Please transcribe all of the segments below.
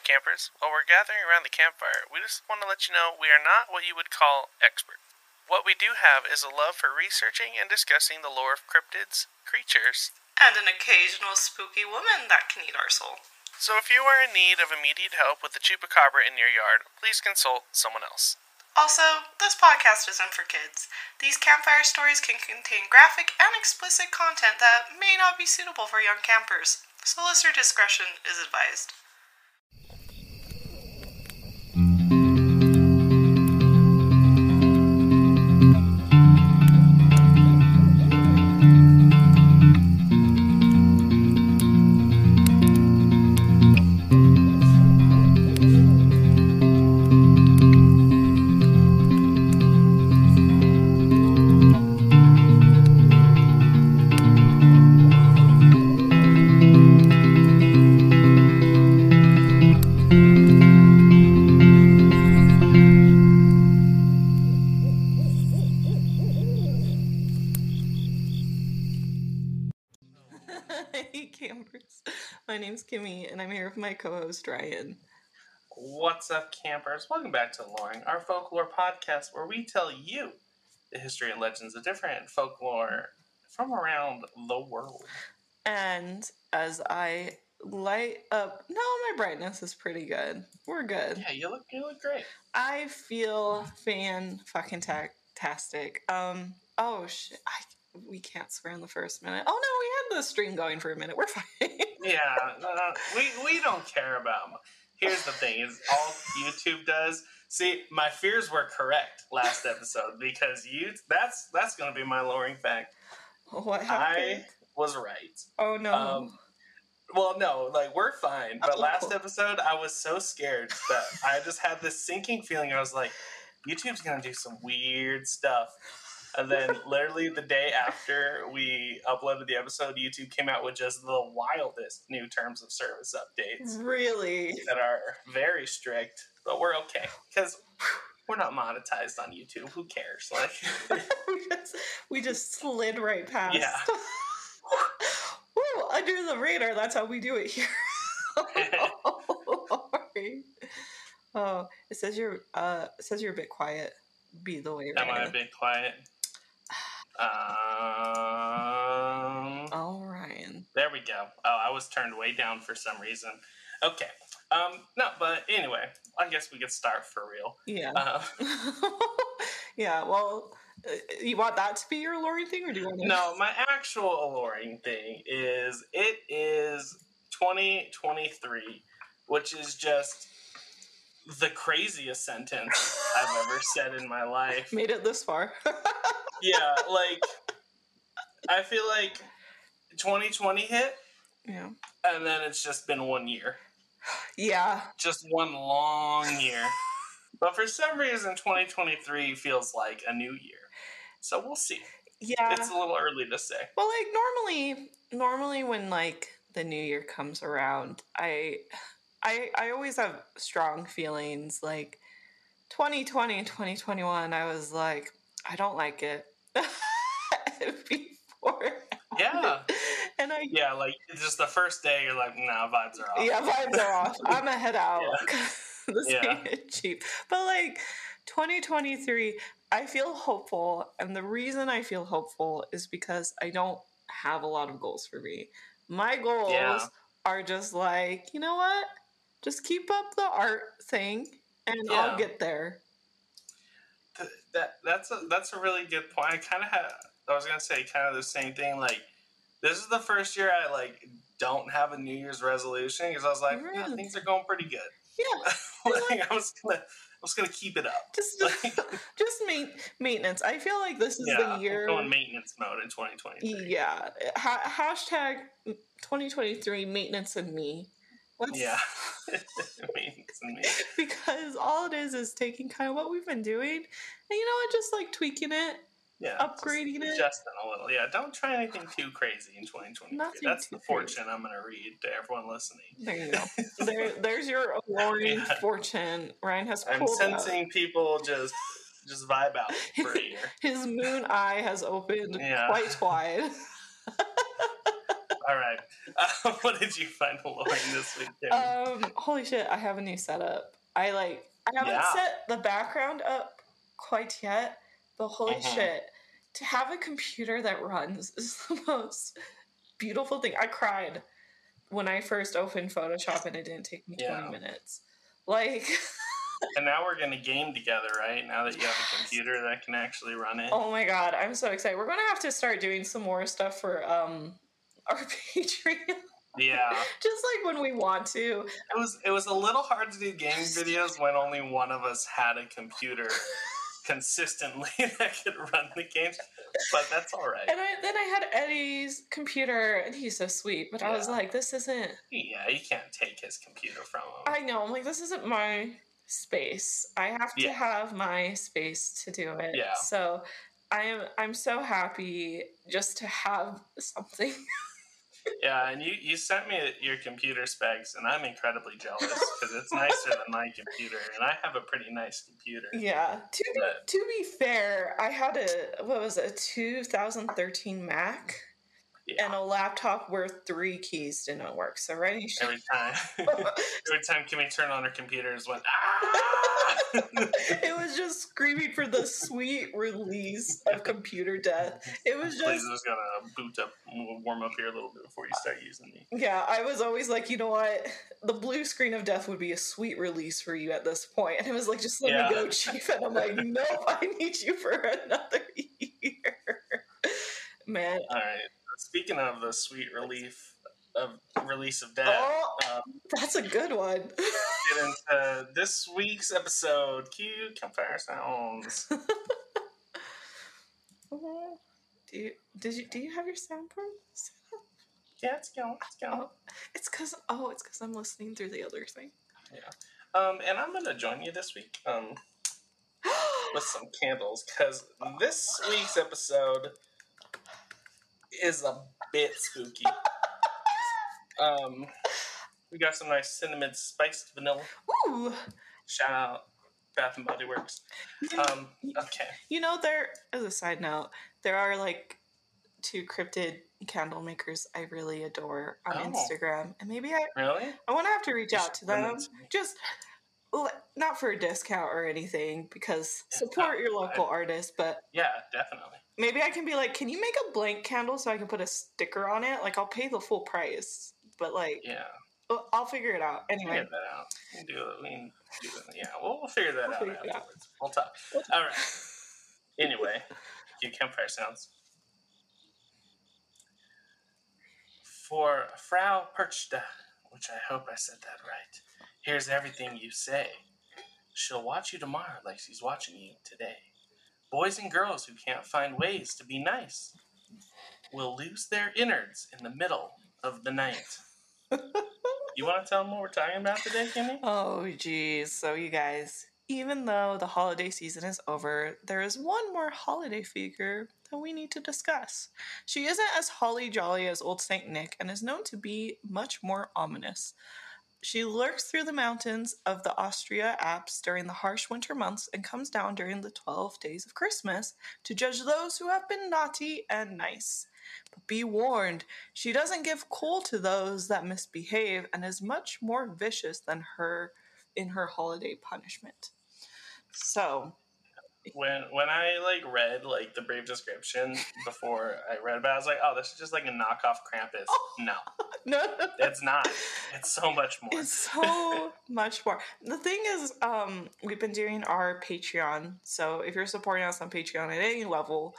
campers. While we're gathering around the campfire, we just want to let you know we are not what you would call experts. What we do have is a love for researching and discussing the lore of cryptids, creatures, And an occasional spooky woman that can eat our soul. So if you are in need of immediate help with the chupacabra in your yard, please consult someone else. Also, this podcast isn't for kids. These campfire stories can contain graphic and explicit content that may not be suitable for young campers, so listener discretion is advised. My co host, Ryan. What's up, campers? Welcome back to Loring, our folklore podcast where we tell you the history and legends of different folklore from around the world. And as I light up, no, my brightness is pretty good. We're good. Yeah, you look you look great. I feel fan fucking tastic. Um, oh shit, I we can't swear in the first minute. Oh no, we had the stream going for a minute. We're fine. Yeah, uh, we we don't care about. Here's the thing: is all YouTube does. See, my fears were correct last episode because you. That's that's going to be my lowering fact. what happened? I was right. oh no. Um, well, no, like we're fine. But Oh. last episode, I was so scared that I just had this sinking feeling. I was like, YouTube's gonna do some weird stuff. And then, literally the day after we uploaded the episode, YouTube came out with just the wildest new terms of service updates really? that are very strict. But we're okay because we're not monetized on YouTube. Who cares? Like, we just we just slid right past. Yeah. Woo, under the radar. That's how we do it here. Sorry. Oh, it says you're uh it says you're a bit quiet. Be the way. am I a bit quiet? Um. Oh, Ryan. There we go. Oh, I was turned way down for some reason. Okay. Um. No, but anyway, I guess we could start for real. Yeah. Uh, yeah. Well, uh, you want that to be your alluring thing, or do you want to? no, my actual alluring thing is it is 2023, which is just the craziest sentence I've ever said in my life. Made it this far. Yeah, like I feel like 2020 hit, yeah. and then it's just been one year. Yeah. just one long year. But for some reason, 2023 feels like a new year. So we'll see. Yeah. It's a little early to say. Well, like normally, normally when like the new year comes around, I, I, I always have strong feelings. Like 2020 and 2021, I was like, I don't like it. Before, Yeah. and I, Yeah, like it's just the first day, you're like, nah, vibes are off. yeah, vibes are off. I'm a head out. this Yeah. ain't cheap. But like 2023, I feel hopeful, and the reason I feel hopeful is because I don't have a lot of goals for me. My goals Yeah. are just like, you know what? Just keep up the art thing, and Yeah. I'll get there. Th- That that's a that's a really good point. I kind of had I was gonna say kind of the same thing. Like this is the first year I like don't have a New Year's resolution because I was like, yeah, mm. things are going pretty good. Yeah, like, I was gonna I was gonna keep it up. just just, just ma- maintenance. I feel like this is yeah, the year. I'm going maintenance mode in 2023. Yeah. Ha- hashtag 2023 maintenance and me. Let's- Yeah. maintenance and me. because all it is is taking kind of what we've been doing and you know what, just like tweaking it, Yeah. upgrading just it. Adjusting a little. Yeah. Don't try anything too crazy in 2023. Nothing That's the fortune I'm going to read to everyone listening. There you go. there, there's your alluring Yeah. fortune. Ryan has I'm sensing people just just vibe out for a year. His moon eye has opened Yeah. quite wide. All right. Uh, what did you find alluring this week? Um, holy shit, I have a new setup. I like I haven't Yeah. set the background up quite yet, but holy Mhm. shit, to have a computer that runs is the most beautiful thing. I cried when I first opened Photoshop and it didn't take me 20 minutes. Like, and now we're gonna game together, right? Now that you have a computer that can actually run it. oh my god, I'm so excited. We're gonna have to start doing some more stuff for um our Patreon. Yeah. Just like when we want to. It was it was a little hard to do gaming videos when only one of us had a computer consistently that could run the games, but that's all right. And I, then I had Eddie's computer, and he's so sweet. But I was like, this isn't. Yeah, you can't take his computer from him. I know. I'm like, this isn't my space. I have to Yeah. have my space to do it. Yeah. So I am. I'm so happy just to have something. Yeah, and you you sent me your computer specs, and I'm incredibly jealous because it's nicer than my computer, and I have a pretty nice computer. yeah. To be But- to be fair, I had a what was it, a 2013 Mac Yeah. and a laptop where three keys didn't work. So writing shit. Every time, every time Kimmy turned on her computer, it went ah. it was just screaming for the sweet release of computer death. It was Please, just I'm just gonna boot up, warm up here a little bit before you start using me. yeah, I was always like, you know what? The blue screen of death would be a sweet release for you at this point. And it was like, just let Yeah. me go, Chief. And I'm like, nope, I need you for another year. Man. All right. Speaking of the sweet relief of release of death, Oh, um, that's a good one. get into this week's episode. Cue campfire sounds. do you did you do you have your soundboard? set up? Yeah, it's going. It's going. Oh, it's cause oh, it's cause I'm listening through the other thing. Yeah, Um, and I'm gonna join you this week. Um, with some candles because this week's episode is a bit spooky. Um, we got some nice cinnamon spiced vanilla. Ooh. Shout out Bath and Body Works. Um, okay. You know, there as a side note, there are like two cryptid candle makers I really adore on Oh. Instagram, and maybe I Really? I want to have to reach You out to them. it to me. Just not for a discount or anything, because Yeah, support your I- local artist. But Yeah, definitely. Maybe I can be like, can you make a blank candle so I can put a sticker on it? Like I'll pay the full price, but like Yeah, I'll- I'll figure it out anyway. figure that out. We do it. We can do it. Yeah, we'll, we'll figure that We'll out figure it out. afterwards. We'll talk. We'll All right. Anyway, cue campfire sounds. For Frau Perchta, which I hope I said that right, here's everything you say. She'll watch you tomorrow like she's watching you today. Boys and girls who can't find ways to be nice will lose their innards in the middle of the night. You want to tell them what we're talking about today, Kimmy? Oh, geez. So, you guys, even though the holiday season is over, there is one more holiday figure that we need to discuss. She isn't as holly jolly as Old Saint Nick and is known to be much more ominous. She lurks through the mountains of the Austria Alps during the harsh winter months and comes down during the 12 days of Christmas to judge those who have been naughty and nice. But be warned, she doesn't give cool to those that misbehave and is much more vicious than her in her holiday punishment. So, when when I like read like the brief description before I read about, it, I was like, oh, this is just like a knockoff Krampus. No, no, it's not. It's so much more. it's so much more. The thing is, um, we've been doing our Patreon. So if you're supporting us on Patreon at any level,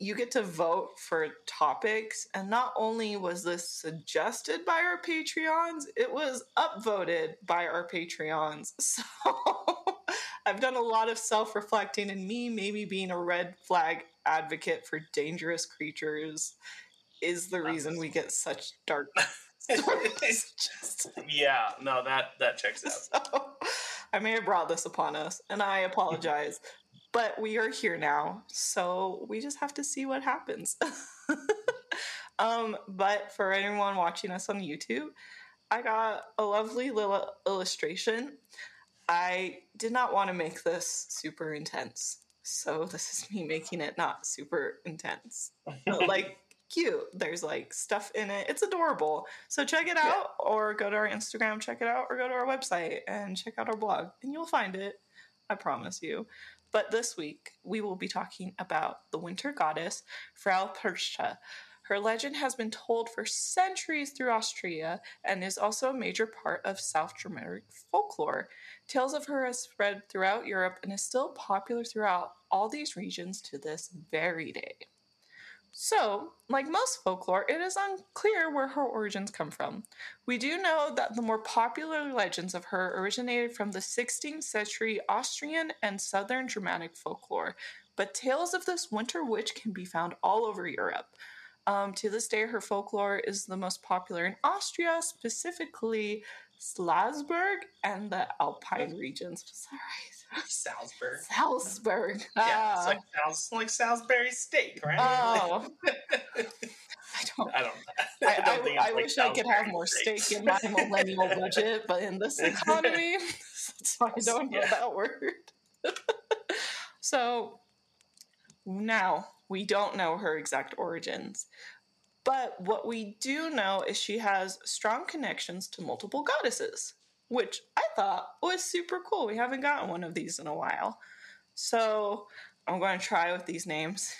you get to vote for topics. And not only was this suggested by our Patreons, it was upvoted by our Patreons. So I've done a lot of self reflecting, and me maybe being a red flag advocate for dangerous creatures is the reason we get such dark stories. Just- yeah, no, that that checks out. so I may have brought this upon us, and I apologize. but we are here now, so we just have to see what happens. um, but for anyone watching us on YouTube, I got a lovely little illustration. I did not want to make this super intense, so this is me making it not super intense. But, like cute. There's like stuff in it. It's adorable. So check it out yeah. or go to our Instagram, check it out, or go to our website and check out our blog and you'll find it. I promise you. But this week, we will be talking about the winter goddess, Frau Perchta. Her legend has been told for centuries through Austria and is also a major part of South Germanic folklore. Tales of her have spread throughout Europe and is still popular throughout all these regions to this very day. So, like most folklore, it is unclear where her origins come from. We do know that the more popular legends of her originated from the 16th century Austrian and southern Germanic folklore, but tales of this winter witch can be found all over Europe. Um, to this day, her folklore is the most popular in Austria, specifically Salzburg and the Alpine regions. Sorry. Salzburg. Salzburg. Yeah, it's like, sounds like Salisbury steak, right? Oh. I don't. I don't. I, I, don't I, I wish I could have more steak. steak in my millennial budget, but in this economy, that's why I don't know yeah. that word. so now we don't know her exact origins, but what we do know is she has strong connections to multiple goddesses which I thought was super cool. We haven't gotten one of these in a while. So I'm going to try with these names.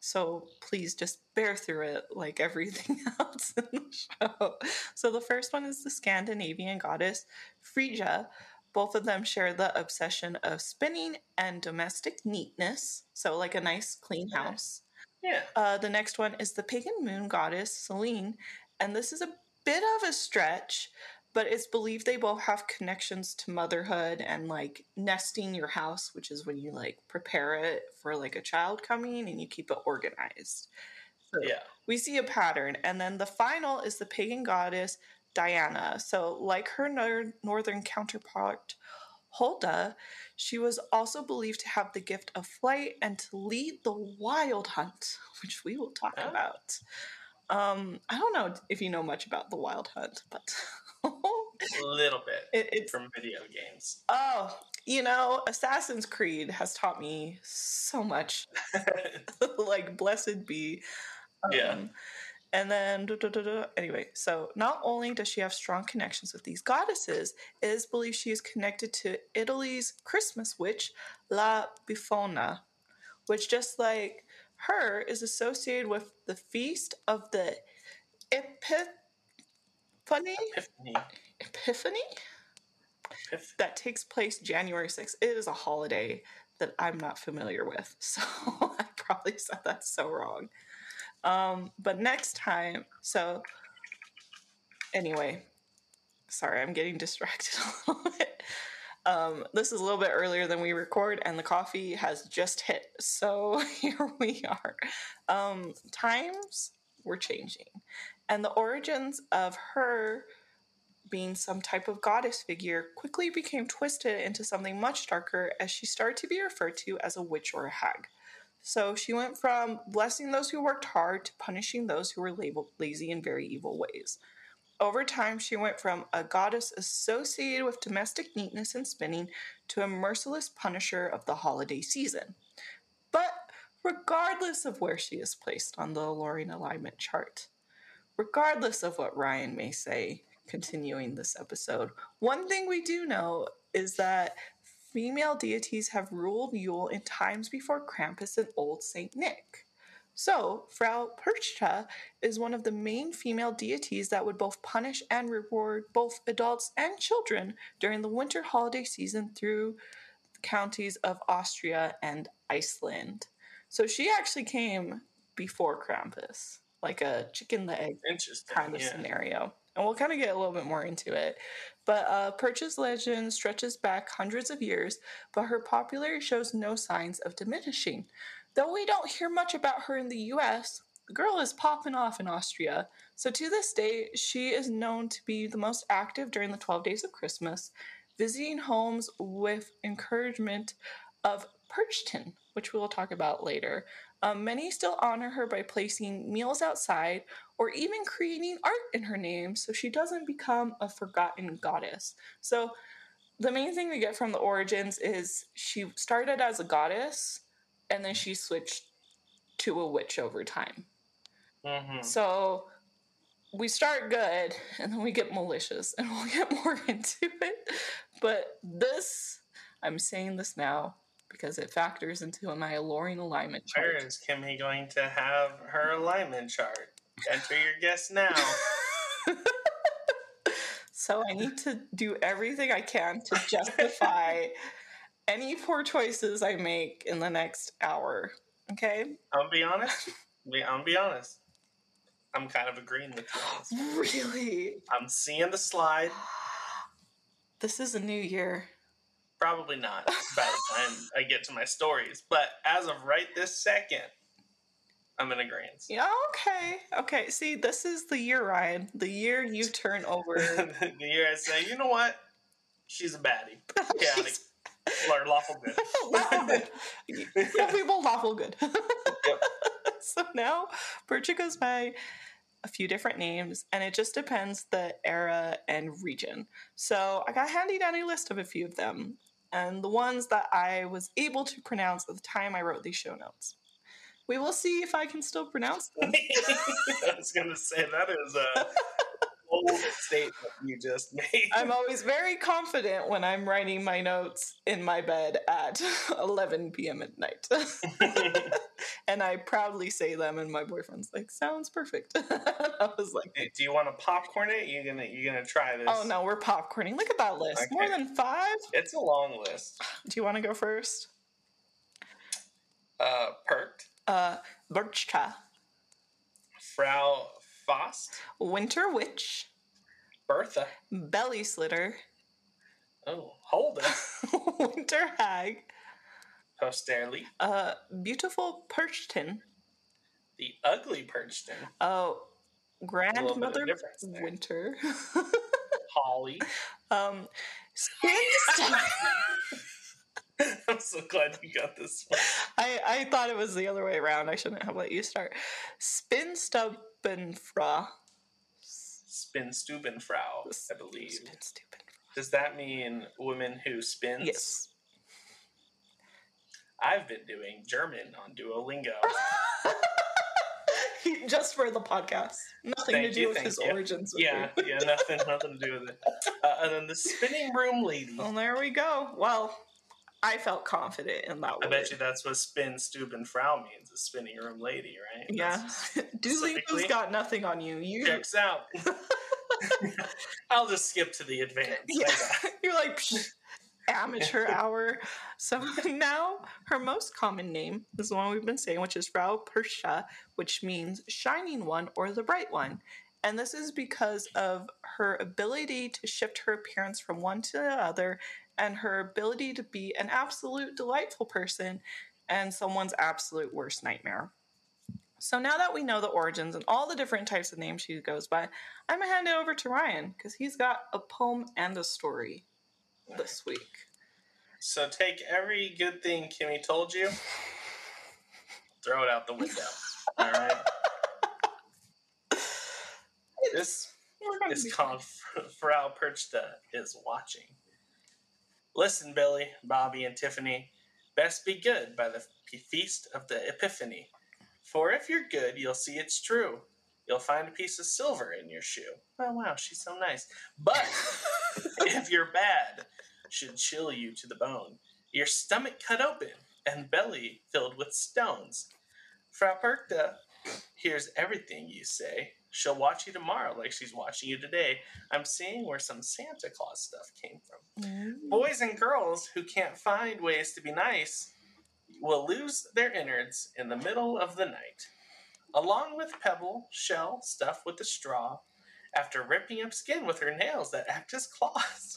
So please just bear through it like everything else in the show. So the first one is the Scandinavian goddess Frigga. Both of them share the obsession of spinning and domestic neatness. So, like a nice, clean house. Yeah. Uh, the next one is the pagan moon goddess Selene. And this is a bit of a stretch, but it's believed they both have connections to motherhood and like nesting your house, which is when you like prepare it for like a child coming and you keep it organized. So yeah. We see a pattern. And then the final is the pagan goddess Diana. So, like her nor- northern counterpart, Hulda, she was also believed to have the gift of flight and to lead the wild hunt, which we will talk oh. about. Um, I don't know if you know much about the wild hunt, but a little bit it, it's from video games. Oh, you know, Assassin's Creed has taught me so much. like, blessed be. Um, yeah. And then, da, da, da, anyway, so not only does she have strong connections with these goddesses, it is believed she is connected to Italy's Christmas witch, La Befana, which, just like her, is associated with the feast of the Epith Funny Epiphany. Epiphany? That takes place January 6th. It is a holiday that I'm not familiar with. So I probably said that so wrong. Um, but next time, so anyway, sorry, I'm getting distracted a little bit. Um, this is a little bit earlier than we record, and the coffee has just hit. So here we are. Um, times were changing and the origins of her being some type of goddess figure quickly became twisted into something much darker as she started to be referred to as a witch or a hag. So she went from blessing those who worked hard to punishing those who were labeled lazy in very evil ways. Over time, she went from a goddess associated with domestic neatness and spinning to a merciless punisher of the holiday season. But regardless of where she is placed on the alluring alignment chart, regardless of what Ryan may say, continuing this episode, one thing we do know is that female deities have ruled Yule in times before Krampus and Old Saint Nick. So, Frau Perchta is one of the main female deities that would both punish and reward both adults and children during the winter holiday season through the counties of Austria and Iceland. So, she actually came before Krampus like a chicken the egg kind of yeah. scenario. And we'll kind of get a little bit more into it. But uh, Perchta's legend stretches back hundreds of years, but her popularity shows no signs of diminishing. Though we don't hear much about her in the US, the girl is popping off in Austria. So to this day, she is known to be the most active during the 12 days of Christmas, visiting homes with encouragement of Perchtin, which we will talk about later. Um, many still honor her by placing meals outside or even creating art in her name so she doesn't become a forgotten goddess. So, the main thing we get from the origins is she started as a goddess and then she switched to a witch over time. hmm So we start good and then we get malicious and we'll get more into it. But this, I'm saying this now because it factors into my alluring alignment Where chart. is Kimmy going to have her alignment chart? Enter your guess now. So I need to do everything I can to justify any poor choices I make in the next hour. Okay? I'm gonna be honest. I'm gonna be honest. I'm kind of agreeing with you. Really? I'm seeing the slide. This is a new year. Probably not by the time I get to my stories, but as of right this second, I'm in agreement. Yeah, okay. Okay. See, this is the year, Ryan. The year you turn over. the year I say, you know what? She's a baddie. Yeah, like, lawful good. lawful good. Real people, lawful good. yep. so now Percha goes by a few different names, and it just depends the era and region. So I got handy dandy list of a few of them, and the ones that I was able to pronounce at the time I wrote these show notes. We will see if I can still pronounce them. I was gonna say that is a bold statement you just made. I'm always very confident when I'm writing my notes in my bed at 11 p.m. at night. and I proudly say them, and my boyfriend's like, sounds perfect. I was like, Hey, Do you want to popcorn it? You gonna you gonna try this? oh no, we're popcorning. Look at that list. More than five? It's a long list. Do you want to go first? Uh, Perked, Uh, Birchka, Frau Fost, Winter Witch, Bertha. Belly Slitter, Oh, Holden, Winter Hag, Posterly, uh, Beautiful Perchton, the ugly Perchton, oh, Grandmother. Winter. Holly. Um, spin I'm so glad you got this one. I, I thought it was the other way around. I shouldn't have let you start. Spin Stubbenfra. Spin Stubenfrau, I believe. Spin stupid. Does that mean woman who spins? Yes. I've been doing German on Duolingo. Just for the podcast. Nothing Thank to do you, with his you. origins. with yeah, yeah, nothing, nothing to do with it. Uh, and then the spinning room lady. Well, there we go. Well, I felt confident in that I word. bet you that's what spin, Stubenfrau means, a spinning room lady, right? Yeah. Specifically- got nothing on you. You checks out. I'll just skip to the advanced. Yeah, you're like amateur hour. So now her most common name is the one we've been saying, which is Frau Persha, which means shining one or the bright one. And this is because of her ability to shift her appearance from one to the other and her ability to be an absolute delightful person and someone's absolute worst nightmare. So now that we know the origins and all the different types of names she goes by, I'm gonna hand it over to Ryan because he's got a poem and a story this week. So take every good thing Kimmy told you, throw it out the window. All right. This We're gonna is called Frau Perchta is watching. Listen, Billy, Bobby, and Tiffany. Best be good by the feast of the Epiphany. For if you're good, you'll see it's true. You'll find a piece of silver in your shoe. Oh, wow, she's so nice. But if you're bad, should chill you to the bone. Your stomach cut open and belly filled with stones. Frau Perchta hears everything you say. She'll watch you tomorrow like she's watching you today. I'm seeing where some Santa Claus stuff came from. Mm. Boys and girls who can't find ways to be nice will lose their innards in the middle of the night. Along with pebble, shell, stuff with the straw, after ripping up skin with her nails that act as claws.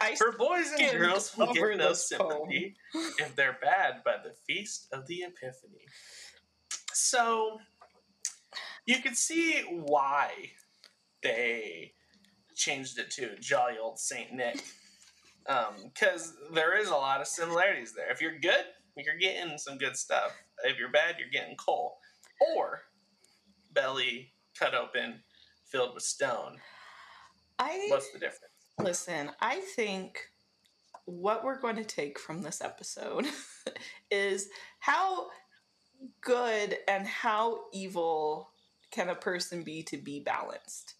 I For boys and girls who get no poem. sympathy if they're bad by the feast of the Epiphany. So you can see why they changed it to Jolly Old Saint Nick. Um, because there is a lot of similarities there. If you're good, you're getting some good stuff. If you're bad, you're getting coal. Or belly cut open, filled with stone. I What's the difference? listen. I think what we're going to take from this episode is how good and how evil can a person be to be balanced?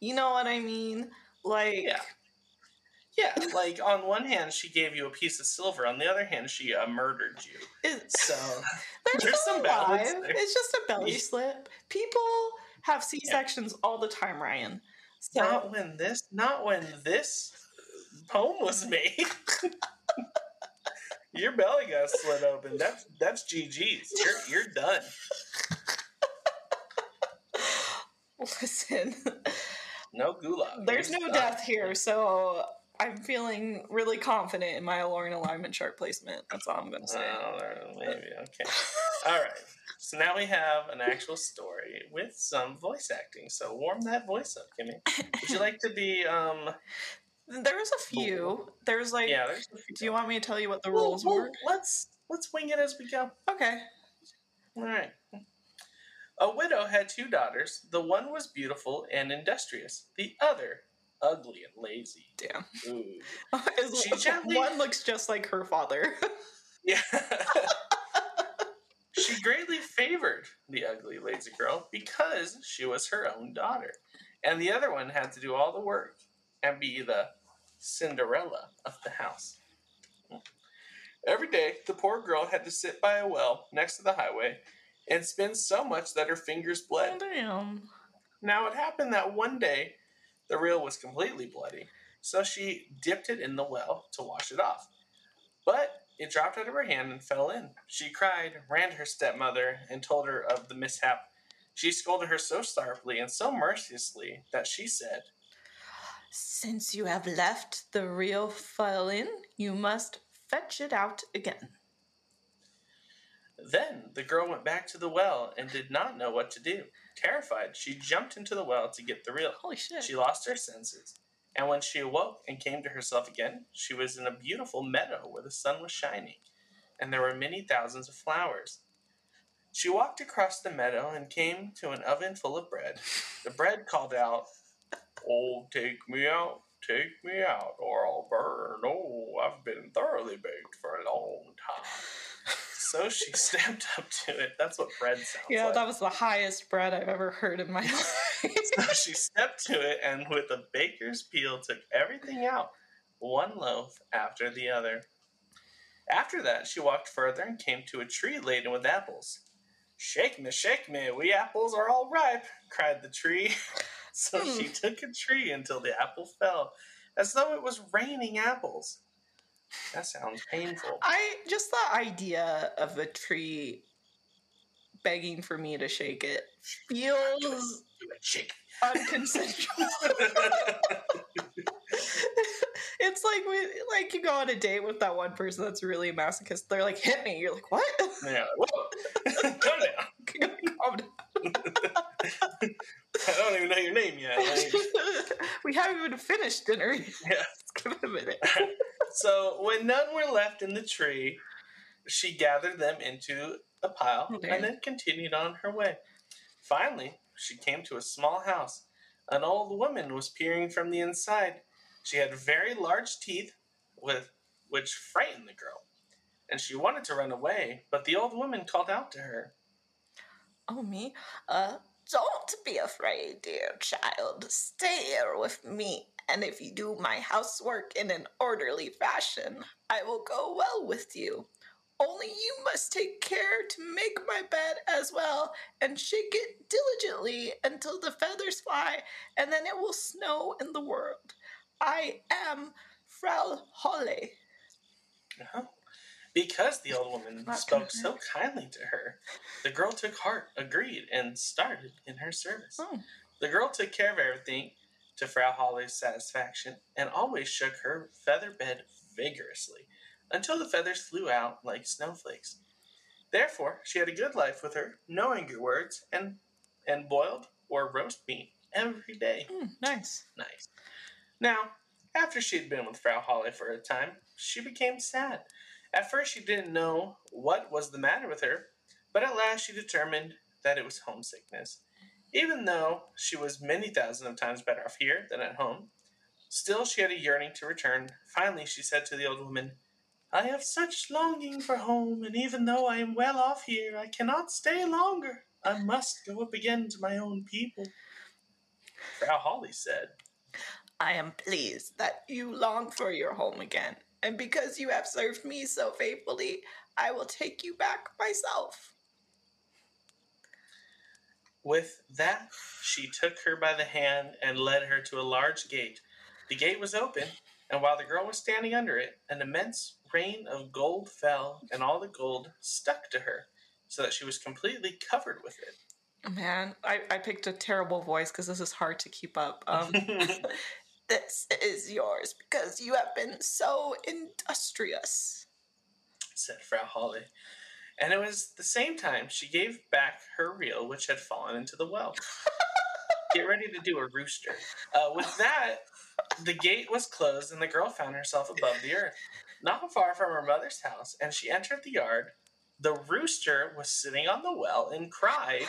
You know what I mean? Like, Yeah. Yeah, like on one hand, she gave you a piece of silver. On the other hand, she uh, murdered you. it, So there's some balance there. It's just a belly Yeah. slip. People have C sections all the time, Ryan. So not when this, not when this poem was made. Your belly got slit open. That's that's GG's. You're you're done. listen, No gulag. there's no death here, so I'm feeling really confident in my Alluring alignment chart placement. That's all I'm gonna say. Oh, maybe okay. All right. So now we have an actual story with some voice acting. So warm that voice up, Kimmy. Would you like to be? um There was a few. There's like, Yeah. There's do you want me to tell you what the Well, rules well, were? Let's let's wing it as we go. Okay. All right. A widow had two daughters. The one was beautiful and industrious. The other, ugly and lazy. Damn. Ooh. She gently- One looks just like her father. Yeah. she greatly favored the ugly, lazy girl because she was her own daughter. And the other one had to do all the work and be the Cinderella of the house. Every day, the poor girl had to sit by a well next to the highway and spin so much that her fingers bled. Damn. Now it happened that one day the reel was completely bloody, so she dipped it in the well to wash it off. But it dropped out of her hand and fell in. She cried, ran to her stepmother, and told her of the mishap. She scolded her so sharply and so mercilessly that she said, Since you have left the reel violin, you must fetch it out again. Then the girl went back to the well and did not know what to do. Terrified, she jumped into the well to get the reel. Holy shit. She lost her senses, and when she awoke and came to herself again, she was in a beautiful meadow where the sun was shining, and there were many thousands of flowers. She walked across the meadow and came to an oven full of bread. The bread called out, Oh, take me out, take me out, or I'll burn. Oh, I've been thoroughly baked for a long time. So she stepped up to it. That's what bread sounds yeah, like. that was the highest bread I've ever heard in my life. So she stepped to it and with a baker's peel took everything out, one loaf after the other. After that, she walked further and came to a tree laden with apples. Shake me, shake me, we apples are all ripe, cried the tree. so she hmm. took a tree until the apple fell, as though it was raining apples. That sounds painful. I just the idea of a tree begging for me to shake it feels Shake. unconsensual. it's like we like you go on a date with that one person that's really a masochist. They're like, hit me. You're like, what? Yeah, whoa. Calm down. Calm down. I don't even know your name yet. Like- we haven't even finished dinner. Yet. Yeah. Let's give it a minute. So when none were left in the tree, she gathered them into a pile Okay. and then continued on her way. Finally, she came to a small house. An old woman was peering from the inside. She had very large teeth, with which frightened the girl, and she wanted to run away, but the old woman called out to her. Oh, me? Uh, don't be afraid, dear child. Stay here with me, and if you do my housework in an orderly fashion, I will go well with you. Only you must take care to make my bed as well, and shake it diligently until the feathers fly, and then it will snow in the world. I am Frau Holle. Uh-huh. Because the old woman spoke so kindly to her, the girl took heart, agreed, and started in her service. Oh. The girl took care of everything to Frau Holle's satisfaction and always shook her feather bed vigorously until the feathers flew out like snowflakes. Therefore, she had a good life with her, knowing her words, and, and boiled or roast meat every day. Mm, nice. Nice. Now, after she had been with Frau Holle for a time, she became sad. At first, she didn't know what was the matter with her, but at last she determined that it was homesickness. Even though she was many thousands of times better off here than at home, still she had a yearning to return. Finally, she said to the old woman, I have such longing for home, and even though I am well off here, I cannot stay longer. I must go up again to my own people. Frau Holle said, I am pleased that you long for your home again, and because you have served me so faithfully, I will take you back myself. With that, she took her by the hand and led her to a large gate. The gate was open, and while the girl was standing under it, an immense rain of gold fell, and all the gold stuck to her, so that she was completely covered with it. Man, I, I picked a terrible voice because this is hard to keep up. Um, this is yours because you have been so industrious, said Frau Holle. And it was the same time she gave back her reel, which had fallen into the well. Get ready to do a rooster. Uh, with that, the gate was closed, and the girl found herself above the earth, not far from her mother's house. And she entered the yard. The rooster was sitting on the well and cried,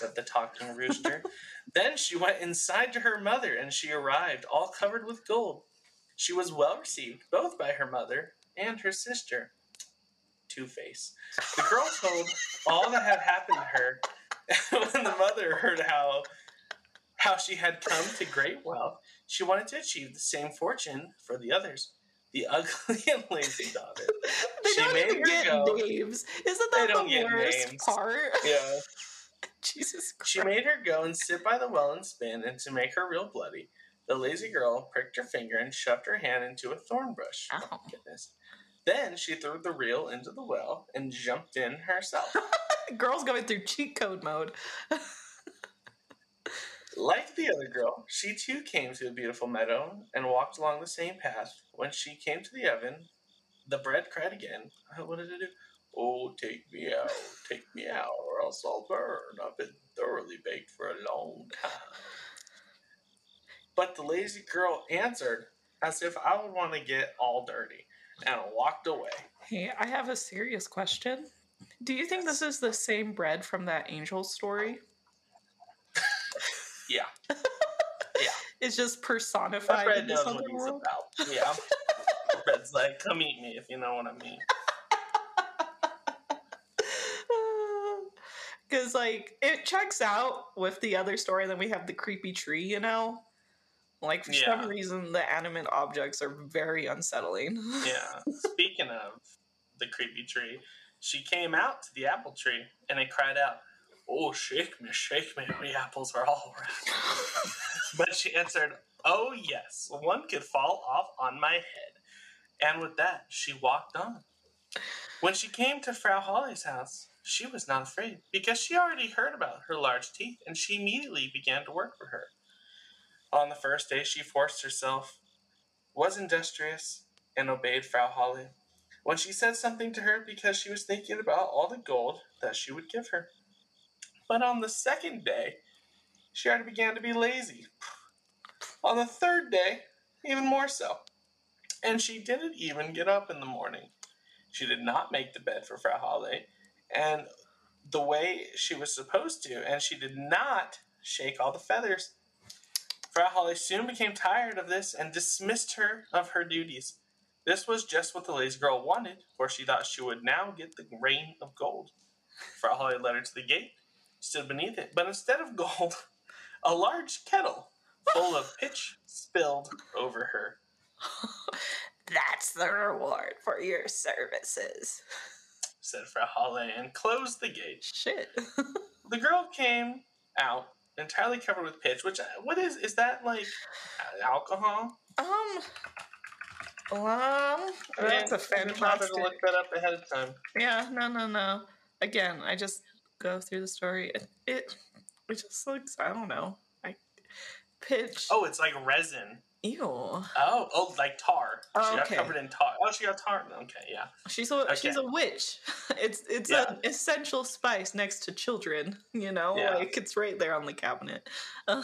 said the talking rooster. then she went inside to her mother, and she arrived all covered with gold. She was well received both by her mother and her sister. Two Face. The girl told all that had happened to her. when the mother heard how how she had come to great wealth, she wanted to achieve the same fortune for the others. The ugly and lazy daughter. They She don't made even get go. names. Isn't They that don't the get worst names. part? Yeah. Jesus Christ. She made her go and sit by the well and spin, and to make her reel bloody, the lazy girl pricked her finger and shoved her hand into a thorn bush. Ow. Oh, goodness. Then she threw the reel into the well and jumped in herself. Girl's going through cheat code mode. like the other girl, she too came to a beautiful meadow and walked along the same path. When she came to the oven, the bread cried again. Uh, What did it do? Oh, take me out, take me out, or else I'll burn. I've been thoroughly baked for a long time. But the lazy girl answered as if I would want to get all dirty and walked away. Hey, I have a serious question. Do you think this is the same bread from that angel story? Yeah, yeah. It's just that personified bread knows what he's world. about. Yeah, bread's like, come eat me if you know what I mean. Because, like, it checks out with the other story. Then we have the creepy tree, you know? Like, for Yeah. some reason, the animate objects are very unsettling. Yeah. Speaking of the creepy tree, she came out to the apple tree and it cried out, Oh, shake me, shake me, the apples are all right. but she answered, Oh, yes, one could fall off on my head. And with that, she walked on. When she came to Frau Holle's house, she was not afraid because she already heard about her large teeth and she immediately began to work for her. On the first day, she forced herself, was industrious, and obeyed Frau Holle when she said something to her because she was thinking about all the gold that she would give her. But on the second day, she already began to be lazy. On the third day, even more so. And she didn't even get up in the morning. She did not make the bed for Frau Holle, and the way she was supposed to, and she did not shake all the feathers. Frau Holle soon became tired of this and dismissed her of her duties. This was just what the lazy girl wanted, for she thought she would now get the rain of gold. Frau Holle led her to the gate, stood beneath it, but instead of gold, a large kettle full of pitch spilled over her. That's the reward for your services. Said Frau Holle and closed the gate. Shit. The girl came out entirely covered with pitch, which what is is that like alcohol? um. Um, that's a bother to fantastic. look that up ahead of time. Yeah, no, no, no. Again, I just go through the story. It, it, it just looks. I don't know. I pitch. Oh, it's like resin. Ew. Oh, oh, like tar. Oh, she got okay. covered in tar. Oh, she got tar. Okay, yeah. She's a she's a witch. It's it's Yeah. an essential spice next to children. You know, Yeah. like it's right there on the cabinet.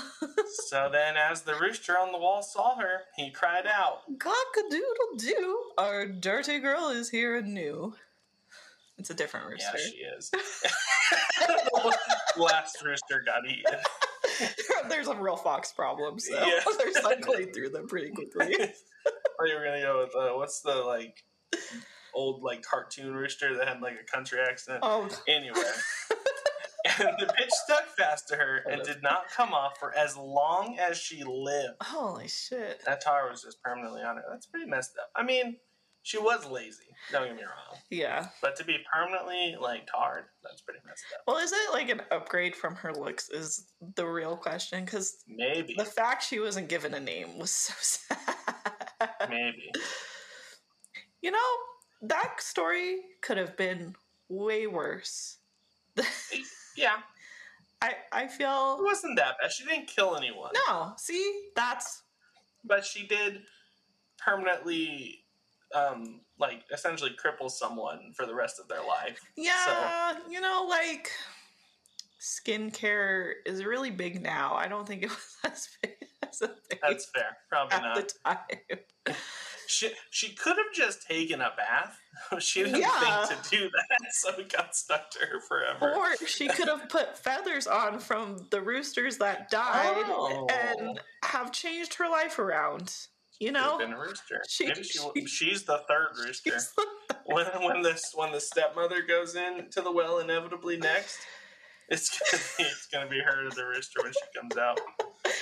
So then, as the rooster on the wall saw her, he cried out, Cock a doodle doo! Our dirty girl is here anew. It's a different rooster. "Yeah, she is." Last rooster got eaten. There's a real fox problem, so Yeah. they're cycling through them pretty quickly. Are you gonna go with uh, what's the like old like cartoon rooster that had like a country accent. Oh, Anyway. and the bitch stuck fast to her and did not come off for as long as she lived. holy shit! That tar was just permanently on her. That's pretty messed up. I mean, she was lazy. Don't get me wrong, Yeah. but to be permanently like tarred, that's pretty messed up. Well, is it like an upgrade from her looks? Is the real question because Maybe, the fact she wasn't given a name was so sad. maybe. You know, that story could have been way worse. Yeah, I I feel it wasn't that bad. She didn't kill anyone, no. See, that's but she did permanently, um, like essentially cripple someone for the rest of their life. yeah. You know, like skincare is really big now. I don't think it was as big as a thing That's fair. Probably at not. the time. She she could have just taken a bath. She didn't Yeah. think to do that, so it got stuck to her forever. Or she could have put feathers on from the roosters that died Oh. and have changed her life around. You know, been a rooster. she- Maybe she, she- she's the third rooster. The- when when this when the stepmother goes in to the well inevitably next, it's gonna be it's gonna be her the rooster when she comes out.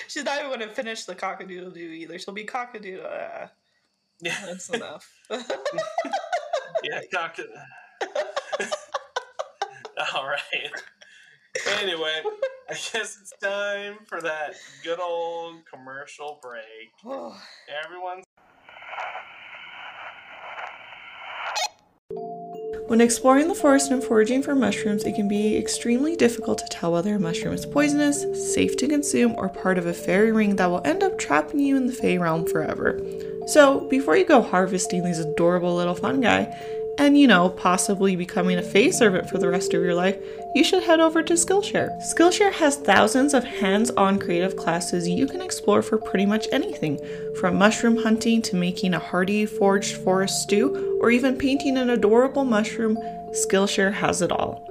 she's not even going to finish the cockadoodle doo either. She'll be cockadoodle. Uh, Yeah, that's enough. yeah, cock All right. Anyway, I guess it's time for that good old commercial break. Everyone's When exploring the forest and foraging for mushrooms, it can be extremely difficult to tell whether a mushroom is poisonous, safe to consume, or part of a fairy ring that will end up trapping you in the Fey realm forever. So, before you go harvesting these adorable little fun guy, and you know, possibly becoming a Fey servant for the rest of your life, you should head over to Skillshare. Skillshare has thousands of hands on creative classes you can explore for pretty much anything, from mushroom hunting to making a hearty foraged forest stew, or even painting an adorable mushroom. Skillshare has it all.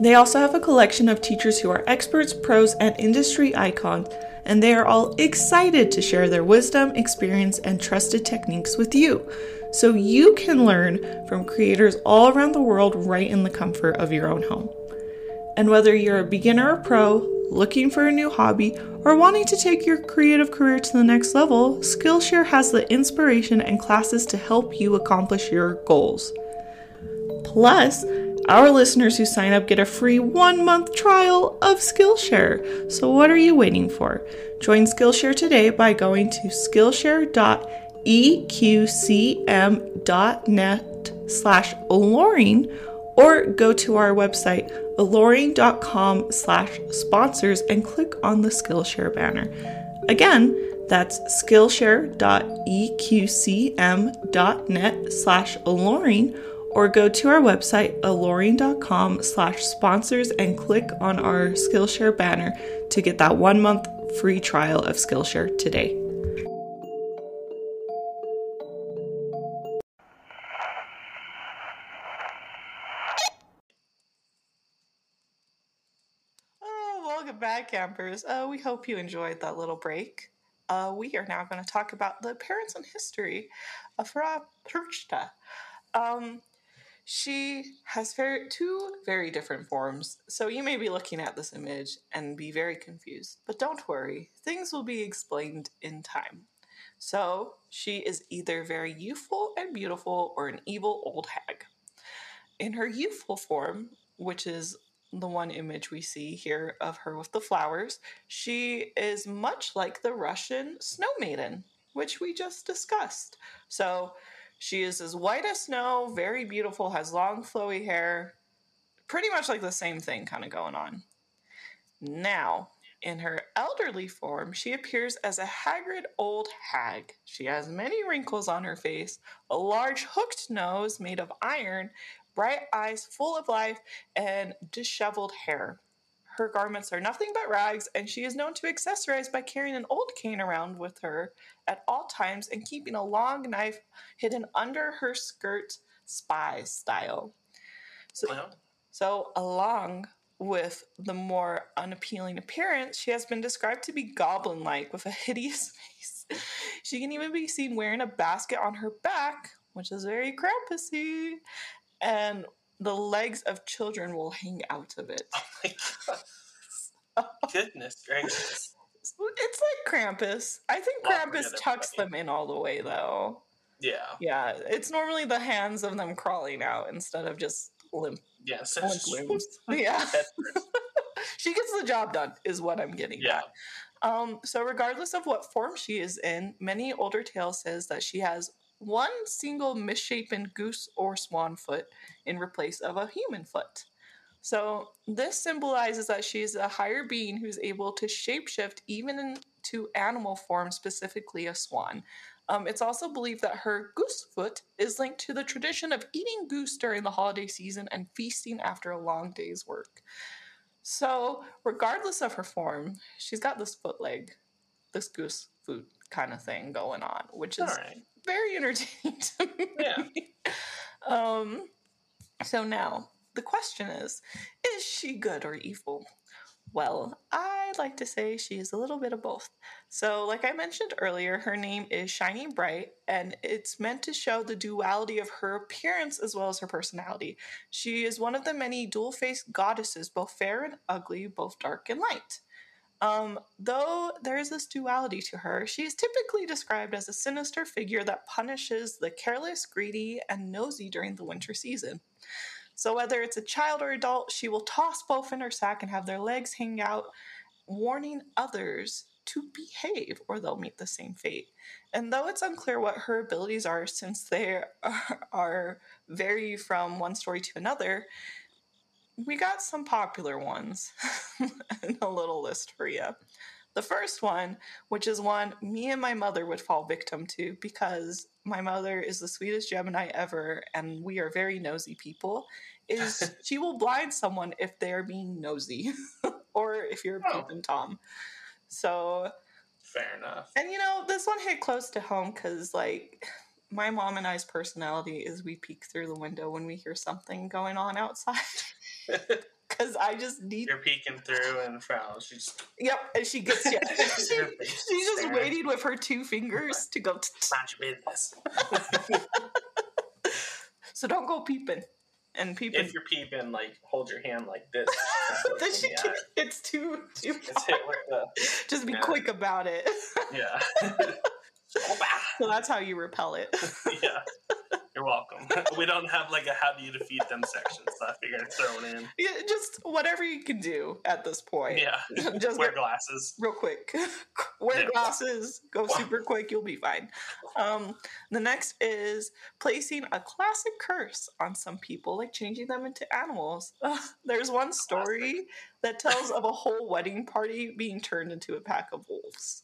They also have a collection of teachers who are experts, pros, and industry icons, and they are all excited to share their wisdom, experience, and trusted techniques with you. So you can learn from creators all around the world right in the comfort of your own home. And whether you're a beginner or pro, looking for a new hobby, or wanting to take your creative career to the next level, Skillshare has the inspiration and classes to help you accomplish your goals. Plus, our listeners who sign up get a free one month trial of Skillshare. So, what are you waiting for? Join Skillshare today by going to skillshare.eqcm.net slash alluring or go to our website alluring.com slash sponsors and click on the Skillshare banner. Again, that's skillshare.eqcm.net slash alluring or go to our website alluring.com slash sponsors and click on our Skillshare banner to get that one month free trial of Skillshare today. Oh, welcome back, campers. Uh, we hope you enjoyed that little break. Uh, we are now going to talk about the parents and history of Frau Perchta. Um, she has very, two very different forms, so you may be looking at this image and be very confused. But don't worry, things will be explained in time. So, she is either very youthful and beautiful or an evil old hag. In her youthful form, which is the one image we see here of her with the flowers, she is much like the Russian snow maiden, which we just discussed. So she is as white as snow, very beautiful, has long flowy hair, pretty much like the same thing kind of going on. Now, in her elderly form, she appears as a haggard old hag. She has many wrinkles on her face, a large hooked nose made of iron, bright eyes full of life, and disheveled hair. Her garments are nothing but rags, and she is known to accessorize by carrying an old cane around with her at all times and keeping a long knife hidden under her skirt, spy style. So, so, along with the more unappealing appearance, she has been described to be goblin like with a hideous face. She can even be seen wearing a basket on her back which is very Krampusy, and the legs of children will hang out of it. Oh my god. Goodness gracious. It's like Krampus. I think I'll Krampus tucks them in all the way, though. Yeah. Yeah, it's normally the hands of them crawling out instead of just limp, Yeah. So limp limbs. Yeah, she gets the job done, is what I'm getting yeah. at. Um, so regardless of what form she is in, many older tales says that she has one single misshapen goose or swan foot in replace of a human foot. So this symbolizes that she is a higher being who's able to shapeshift even into animal form, specifically a swan. Um, it's also believed that her goose foot is linked to the tradition of eating goose during the holiday season and feasting after a long day's work. So, regardless of her form, she's got this foot leg, this goose foot kind of thing going on, which is right. Very entertaining to me. Yeah. Um, so now the question is is she good or evil? Well, I'd like to say she is a little bit of both. So, like I mentioned earlier, her name is Shining Bright, and it's meant to show the duality of her appearance as well as her personality. She is one of the many dual faced goddesses, both fair and ugly, both dark and light. Um, though there is this duality to her, she is typically described as a sinister figure that punishes the careless, greedy, and nosy during the winter season. So, whether it's a child or adult, she will toss both in her sack and have their legs hang out, warning others to behave or they'll meet the same fate. And though it's unclear what her abilities are, since they are, are vary from one story to another, we got some popular ones and a little list for you. The first one, which is one me and my mother would fall victim to because my mother is the sweetest Gemini ever and we are very nosy people, is she will blind someone if they're being nosy or if you're a Oh. peeping Tom. So, Fair enough. and you know, this one hit close to home because, like, my mom and I's personality is we peek through the window when we hear something going on outside. Because I just need. You're peeking through and Frau, she's Yep, and she gets you. she, she's just staring. waiting with her two fingers to go. t- t- mind your business. So don't go peeping. And peeping. If you're peeping, like hold your hand like this. then she can, it's too too. It's hit with the Just be Yeah. quick about it. yeah. So that's how you repel it. yeah. You're welcome. We don't have like a how do you defeat them section, so I figured I'd throw it in. Yeah, just whatever you can do at this point. Yeah. just Wear glasses. real quick. Wear Yeah. glasses, go super quick, you'll be fine. Um, the next is placing a classic curse on some people, like changing them into animals. Ugh, there's one story that tells of a whole wedding party being turned into a pack of wolves.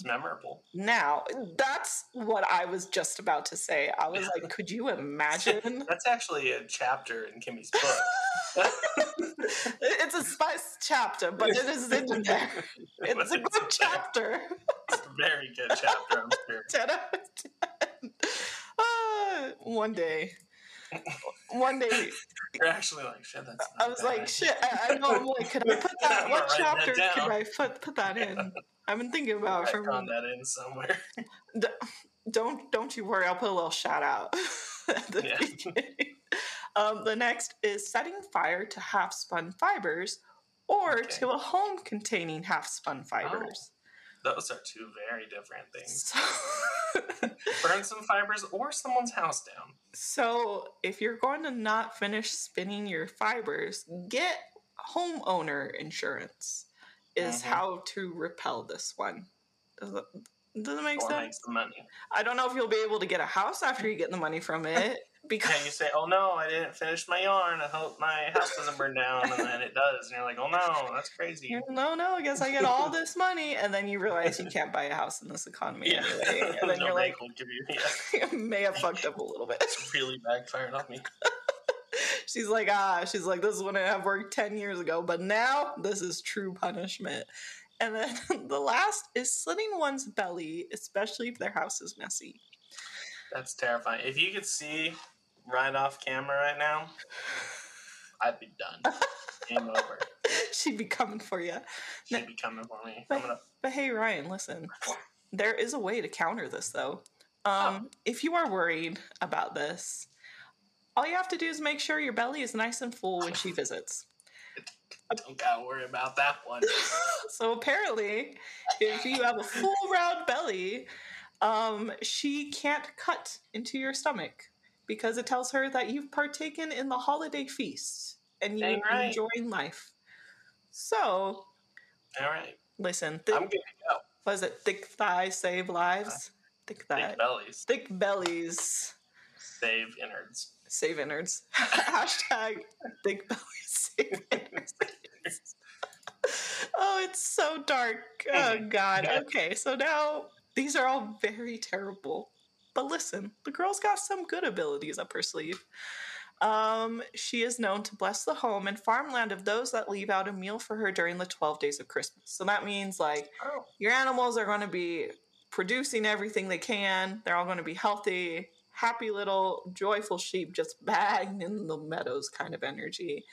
It's memorable. Now, that's what I was just about to say. I was like, could you imagine? That's actually a chapter in Kimmy's book. it's a spice chapter, but it is in there. It's a good it's in there. chapter. It's a very good chapter, I'm sure. 10 out of 10. Ah, one day. One day, You're actually like, shit, that's I was bad. like, shit, I, I know, I'm like, could I put that, what gonna that chapter could. I put, put that in? I've been thinking about it I for that in somewhere. don't don't you worry i'll put a little shout out at the Yeah. beginning. um, the next is setting fire to half spun fibers or Okay. to a home containing half spun fibers Those are two very different things. so, Burn some fibers or someone's house down. so if you're going to not finish spinning your fibers get homeowner insurance is Mhm. how to repel this one does it, does it make Or sense makes the money. i don't know if you'll be able to get a house after you get the money from it because Yeah, you say, "Oh no, I didn't finish my yarn. I hope my house doesn't burn down," and then it does, and you're like, "Oh no, that's crazy." You're, no, no, I guess I get all this money, and then you realize you can't buy a house in this economy Yeah, anyway, and then no you're like, you. Yeah, may have fucked up a little bit. it's really backfired on me. She's like, ah, she's like, this wouldn't have worked ten years ago, but now this is true punishment. And then the last is slitting one's belly, especially if their house is messy. That's terrifying. If you could see right off camera right now, I'd be done. Game over. She'd be coming for you. She'd be coming for me. Gonna. But hey, Ryan, listen. There is a way to counter this, though. Um, If you are worried about this, all you have to do is make sure your belly is nice and full when she visits. Don't gotta worry about that one. so apparently, if you have a full round belly, um, she can't cut into your stomach because it tells her that you've partaken in the holiday feast and you're right. enjoying life. So, All right, listen, I'm thick, good to go. was it thick thighs save lives? Thick thighs. Big bellies Thick bellies save innards. save innards. Hashtag thick bellies save innards. oh, it's so dark. Oh, God. Okay, so now these are all very terrible. But listen, the girl's got some good abilities up her sleeve. Um, she is known to bless the home and farmland of those that leave out a meal for her during the 12 days of Christmas. So that means, like, Oh, your animals are going to be producing everything they can. They're all going to be healthy, happy little joyful sheep just bagged in the meadows kind of energy.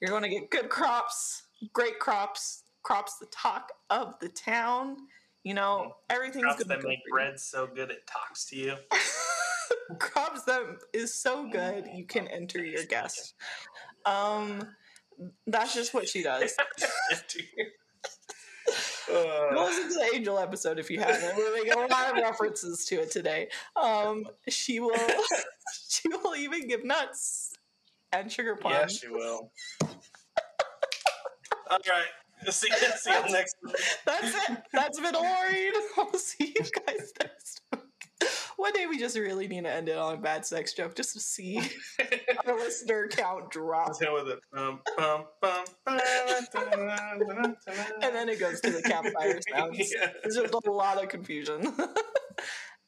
You're going to get good crops, great crops, crops the talk of the town. You know, everything's crops to that make bread so good it talks to you. crops that is so good you can enter your guest. Um, that's just what she does. Uh, listen to the Angel episode if you haven't. We're making a lot of references to it today. Um, she will, she will even give nuts and sugar yeah, plums. she will. All right. See, see you next week. That's it. That's been worried. We'll see you guys next week. One day we just really need to end it on a bad sex joke just to see our listener count drop. Let's with it. Um, bum, bum, And then it goes to the campfire sounds. Yeah. There's just a lot of confusion.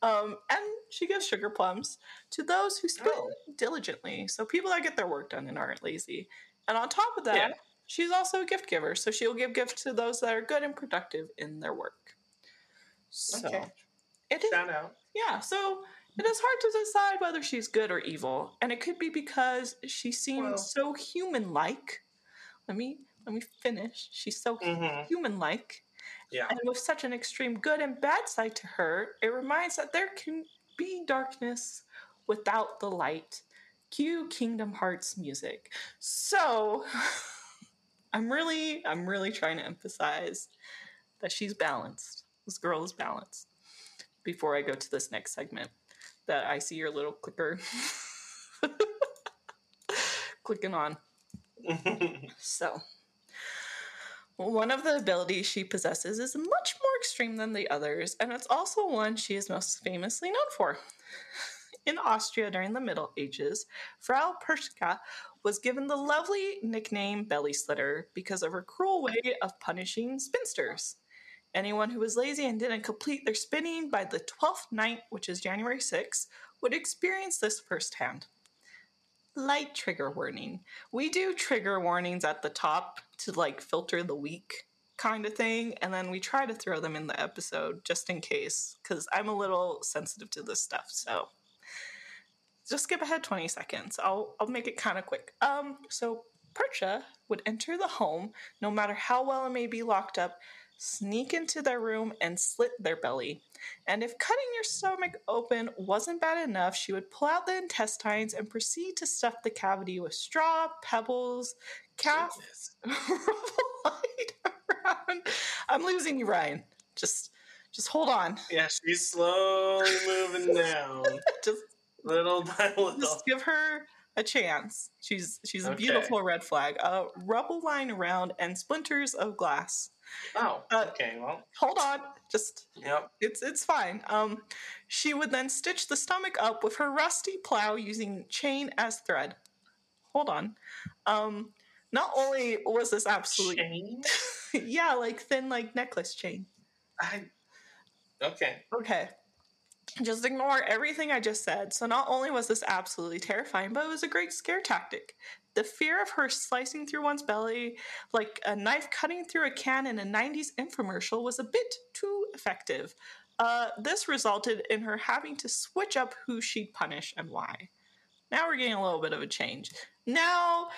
um, and she gives sugar plums to those who spin Oh. diligently. So people that get their work done and aren't lazy. And on top of that, Yeah. She's also a gift giver. So she'll give gifts to those that are good and productive in their work. So Okay. it is, Shout out. yeah. So it is hard to decide whether she's good or evil, and it could be because she seems Well- so human-like. Let me let me finish. She's so Mhm. human-like. Yeah. And with such an extreme good and bad side to her, it reminds that there can be darkness without the light. Cue Kingdom Hearts music. So I'm really, I'm really trying to emphasize that she's balanced. This girl is balanced. Before I go to this next segment, that I see your little clicker clicking on. So, one of the abilities she possesses is much more extreme than the others, and it's also one she is most famously known for. In Austria during the Middle Ages, Frau Perchta was given the lovely nickname Belly Slitter because of her cruel way of punishing spinsters. Anyone who was lazy and didn't complete their spinning by the 12th night, which is January 6th, would experience this firsthand. Light trigger warning. We do trigger warnings at the top to like filter the week kind of thing, and then we try to throw them in the episode just in case, because I'm a little sensitive to this stuff. So just skip ahead 20 seconds. I'll I'll make it kind of quick. Um, so Perchta would enter the home, no matter how well it may be locked up, sneak into their room and slit their belly. And if cutting your stomach open wasn't bad enough, she would pull out the intestines and proceed to stuff the cavity with straw, pebbles, calf, rubble around. I'm losing you, Ryan. Just just hold on. Yeah, she's slowly moving down, Just little by little. just give her a chance. She's she's a Okay. beautiful red flag. A rubble line around and splinters of glass. Oh, Uh, okay. Well, Hold on. Just yep. it's it's fine. Um she would then stitch the stomach up with her rusty plow using chain as thread. Hold on. Um not only was this absolutely Chain? yeah, like thin like necklace chain. I. Okay. Okay. Just ignore everything I just said. So, not only was this absolutely terrifying, but it was a great scare tactic. The fear of her slicing through one's belly like a knife cutting through a can in a 90s infomercial was a bit too effective. Uh, this resulted in her having to switch up who she'd punish and why. Now we're getting a little bit of a change. Now,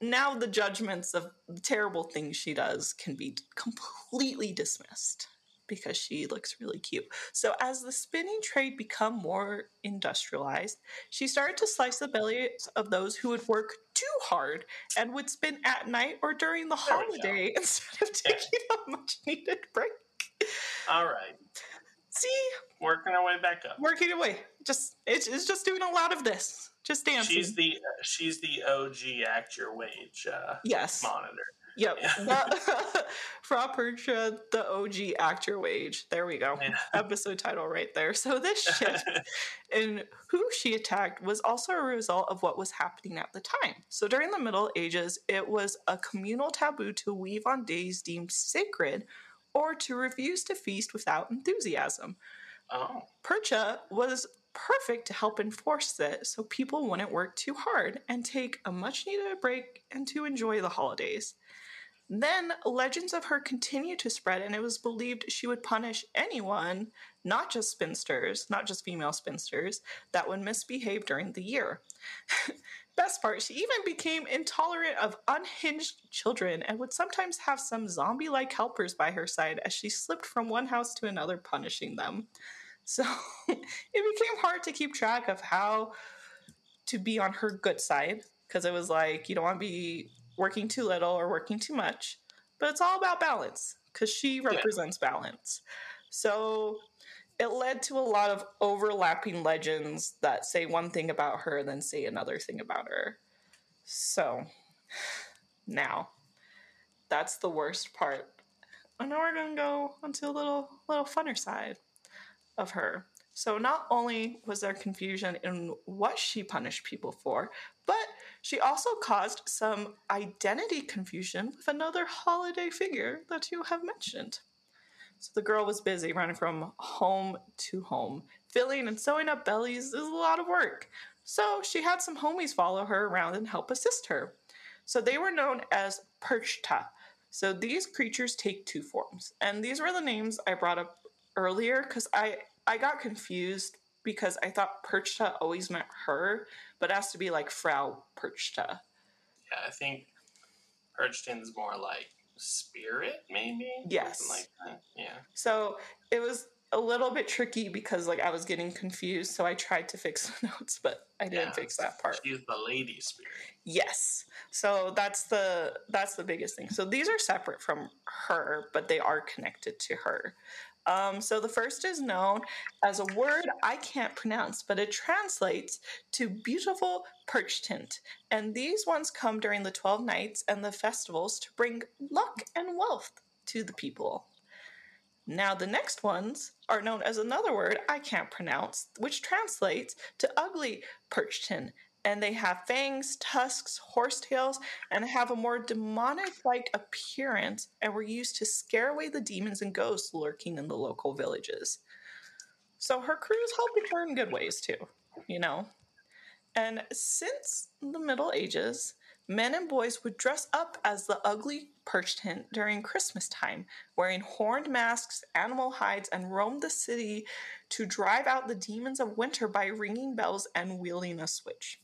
now the judgments of the terrible things she does can be completely dismissed. Because she looks really cute. So as the spinning trade become more industrialized, she started to slice the bellies of those who would work too hard and would spin at night or during the There holiday instead of taking a much needed break. All right, See, working our way back up. working away. Just it's, it's just doing a lot of this. Just dancing. She's the she's the OG act your wage uh, yes. monitor. Yep. Yeah. Frau Perchta, the OG actor wage. There we go. Yeah. Episode title right there. So this shift in who she attacked was also a result of what was happening at the time. So during the Middle Ages, it was a communal taboo to weave on days deemed sacred or to refuse to feast without enthusiasm. oh, Perchta was perfect to help enforce this so people wouldn't work too hard and take a much needed break and to enjoy the holidays. Then legends of her continued to spread, and it was believed she would punish anyone, not just spinsters, not just female spinsters, that would misbehave during the year. Best part, she even became intolerant of unhinged children and would sometimes have some zombie like helpers by her side as she slipped from one house to another, punishing them. So it became hard to keep track of how to be on her good side because it was like you don't want to be working too little or working too much, but it's all about balance because she represents balance. So it led to a lot of overlapping legends that say one thing about her, and then say another thing about her. So now that's the worst part. And now we're gonna go onto a little little funner side of her. So not only was there confusion in what she punished people for, but she also caused some identity confusion with another holiday figure that you have mentioned. So the girl was busy running from home to home. Filling and sewing up bellies is a lot of work. So she had some homies follow her around and help assist her. So they were known as Perchta. So these creatures take two forms. And these were the names I brought up earlier because I, I got confused because I thought Perchta always meant her, but it has to be like Frau Perchta. yeah. I think Perchten's more like spirit, maybe. Yes. Something like that. Yeah. So it was a little bit tricky because like I was getting confused, so I tried to fix the notes, but I didn't Yeah. fix that part. She's the lady spirit. Yes. So that's the that's the biggest thing. So these are separate from her, but they are connected to her. Um, so the first is known as a word I can't pronounce, but it translates to beautiful Perchten. And these ones come during the 12 nights and the festivals to bring luck and wealth to the people. Now, the next ones are known as another word I can't pronounce, which translates to ugly Perchten. And they have fangs, tusks, horsetails, and have a more demonic like appearance and were used to scare away the demons and ghosts lurking in the local villages. So her crews helped her in good ways too, you know? And since the Middle Ages, men and boys would dress up as the ugly Perchten during Christmas time, wearing horned masks, animal hides, and roam the city to drive out the demons of winter by ringing bells and wielding a switch.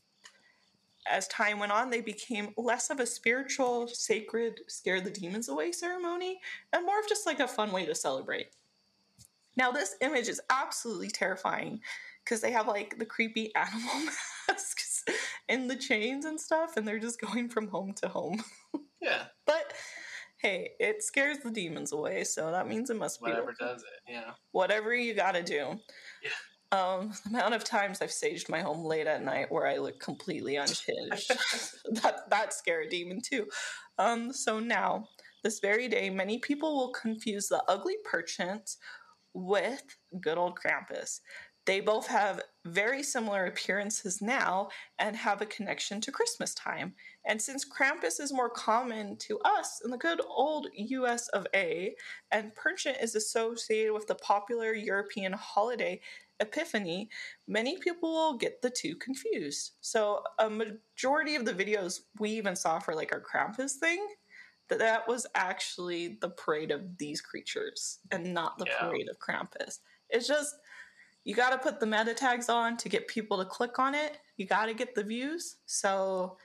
As time went on, they became less of a spiritual, sacred, scare the demons away ceremony and more of just like a fun way to celebrate. Now, this image is absolutely terrifying because they have like the creepy animal masks and the chains and stuff, and they're just going from home to home. Yeah. But hey, it scares the demons away, so that means it must be Whatever does it. Yeah. whatever you gotta do. Yeah. Um, the amount of times I've saged my home late at night where I look completely unhinged. that that scare a demon too. Um, so now, this very day, many people will confuse the ugly Perchten with good old Krampus. They both have very similar appearances now and have a connection to Christmas time. And since Krampus is more common to us in the good old US of A, and Perchten is associated with the popular European holiday Epiphany, many people will get the two confused. So a majority of the videos we even saw for like our Krampus thing, that that was actually the parade of these creatures and not the Yeah. parade of Krampus. It's just you got to put the meta tags on to get people to click on it. You got to get the views. So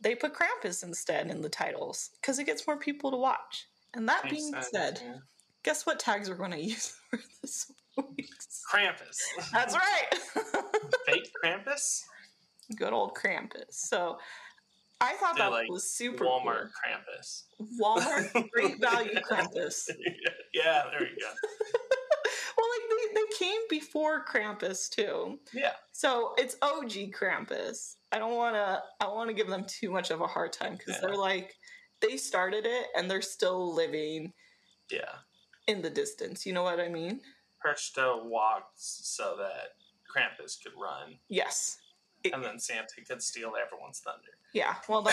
they put Krampus instead in the titles because it gets more people to watch. And that Makes being sense, said, yeah. guess what tags we're going to use for this week's? Krampus. That's right. Fake Krampus? Good old Krampus. So I thought They're that like was super Walmart Krampus. Walmart great value Krampus. yeah, there you go. Well, like they, they came before Krampus too. Yeah. So it's OG Krampus. I don't want to. I want to give them too much of a hard time because Yeah. they're like they started it and they're still living Yeah. in the distance. You know what I mean? Perchta walked so that Krampus could run, Yes. and then Santa could steal everyone's thunder. Yeah. Well,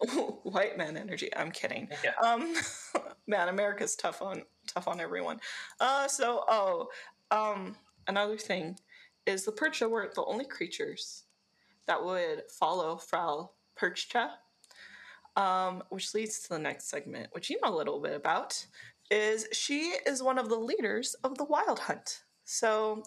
white man energy. I'm kidding. Yeah. Um, man, America's tough on tough on everyone. Uh, so oh, um, another thing is the Percha weren't the only creatures that would follow Frau Perchta, um, which leads to the next segment, which you know a little bit about. Is she is one of the leaders of the Wild Hunt. So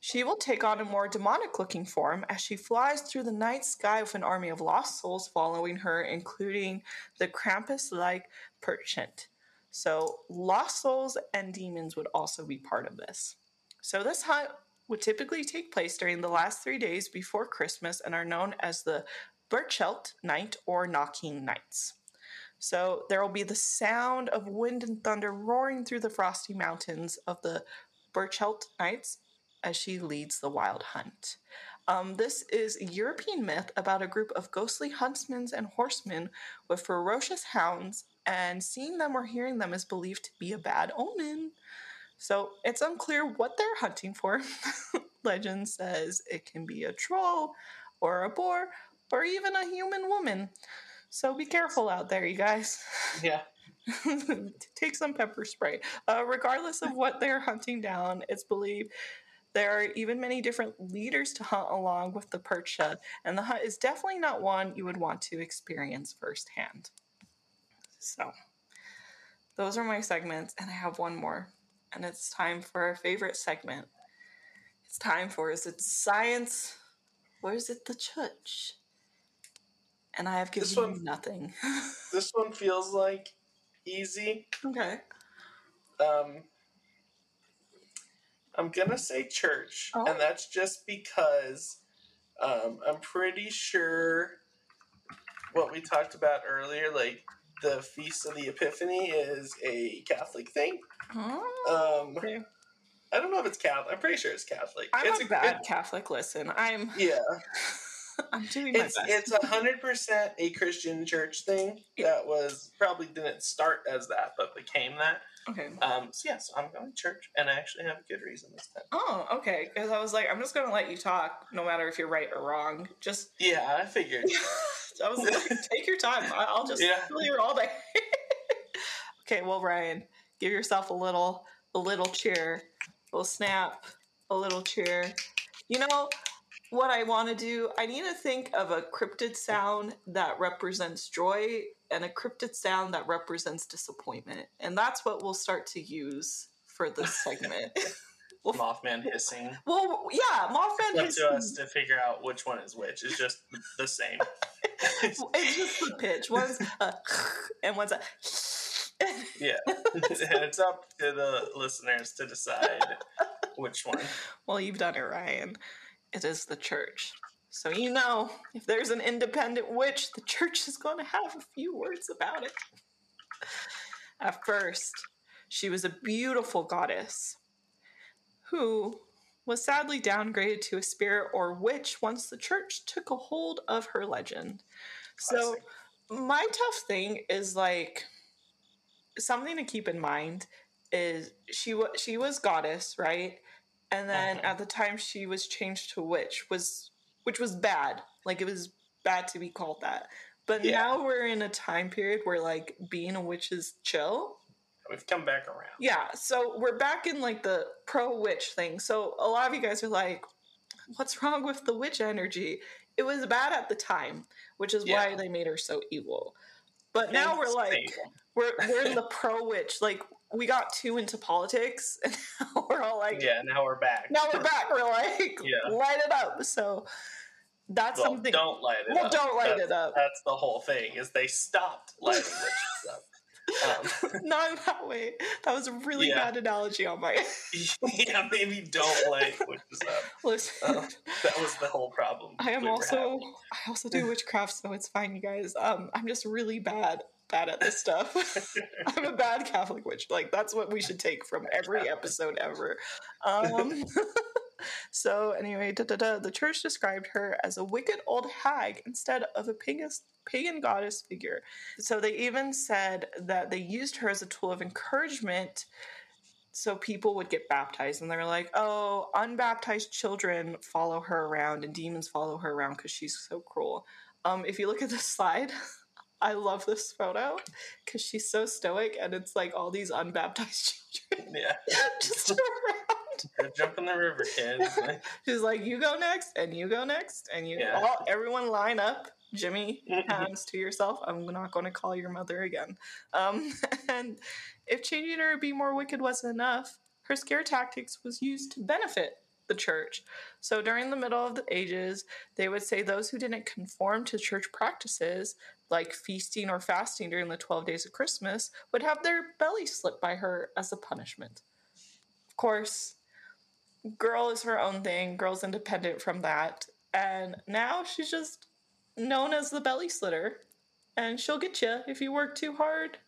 she will take on a more demonic looking form as she flies through the night sky with an army of lost souls following her, including the Krampus like Perchten. So, lost souls and demons would also be part of this. So, this hunt would typically take place during the last three days before Christmas and are known as the Burchelt Night or Knocking Nights. So, there will be the sound of wind and thunder roaring through the frosty mountains of the Burchelt Nights as she leads the wild hunt. Um, this is a European myth about a group of ghostly huntsmen and horsemen with ferocious hounds, and seeing them or hearing them is believed to be a bad omen. So it's unclear what they're hunting for. Legend says it can be a troll, or a boar, or even a human woman. So be careful out there, you guys. Yeah. Take some pepper spray. Uh, regardless of what they're hunting down, it's believed there are even many different leaders to hunt along with the percha, and the hunt is definitely not one you would want to experience firsthand. So, those are my segments, and I have one more, and it's time for our favorite segment. It's time for is it science or is it the church? And I have given This you one- nothing. This one feels like easy. okay. Um, I'm gonna say church, Oh. and that's just because um, I'm pretty sure what we talked about earlier, like the Feast of the Epiphany, is a Catholic thing. Oh, Um, okay. I don't know if it's Catholic. I'm pretty sure it's Catholic. I'm it's a bad Catholic. Listen, I'm yeah, I'm doing my it's best. it's a hundred percent a Christian church thing that was probably didn't start as that, but became that. okay. Um, so yes, I'm going to church, and I actually have a good reason this time. Oh, okay. Because I was like, I'm just gonna let you talk, no matter if you're right or wrong. Just Yeah, I figured. I was like, take your time. I'll just Yeah. here all day. okay, well, Ryan, give yourself a little, a little cheer, a little snap, a little cheer. You know what I want to do? I need to think of a cryptid sound that represents joy and a cryptid sound that represents disappointment, and that's what we'll start to use for this segment. well, Mothman hissing. well, yeah, Mothman hissing. Up to us to figure out which one is which. It's just the same. it's just the pitch. One's a and one's a. yeah, and it's up to the listeners to decide which one. well, you've done it, Ryan. It is the church. So you know, if there's an independent witch, the church is going to have a few words about it. At first, she was a beautiful goddess who was sadly downgraded to a spirit or witch once the church took a hold of her legend. So, my tough thing is like something to keep in mind is she was she was goddess, right? And then Mhm. at the time she was changed to witch was which was bad. Like it was bad to be called that. But Yeah. now we're in a time period where like being a witch is chill. We've come back around. Yeah, so we're back in like the pro witch thing. So a lot of you guys are like, what's wrong with the witch energy? It was bad at the time, which is why they made her so evil. But now we're like, stable. we're we're in the pro witch. Like we got too into politics, and now we're all like, yeah, now we're back. now we're back. We're like, Yeah. light it up. So that's well, something. don't light it Well, up. don't light that's, it up. That's the whole thing. Is they stopped lighting witches up. Um, Not in that way. That was a really Yeah. bad analogy on my yeah, maybe don't like witches up. listen. Uh, that was the whole problem. I am we also. I also do witchcraft, so it's fine, you guys. Um, I'm just really bad bad at this stuff. I'm a bad Catholic witch. Like that's what we should take from every episode ever. Um, so anyway, da, da, da, the church described her as a wicked old hag instead of a pagan pagan goddess figure. So they even said that they used her as a tool of encouragement so people would get baptized and they were like oh unbaptized children follow her around and demons follow her around because she's so cruel um, if you look at this slide i love this photo because she's so stoic and it's like all these unbaptized children Yeah, just around jump in the river, kids. She's like you go next and you go next and you Yeah. all everyone line up jimmy Mhm. hands to yourself i'm not going to call your mother again um, and if changing her to be more wicked wasn't enough her scare tactics was used to benefit the church so during the middle of the ages they would say those who didn't conform to church practices like feasting or fasting during the 12 days of christmas would have their belly slit by her as a punishment. Of course girl is her own thing girl's independent from that and now she's just known as the belly slitter and she'll get you if you work too hard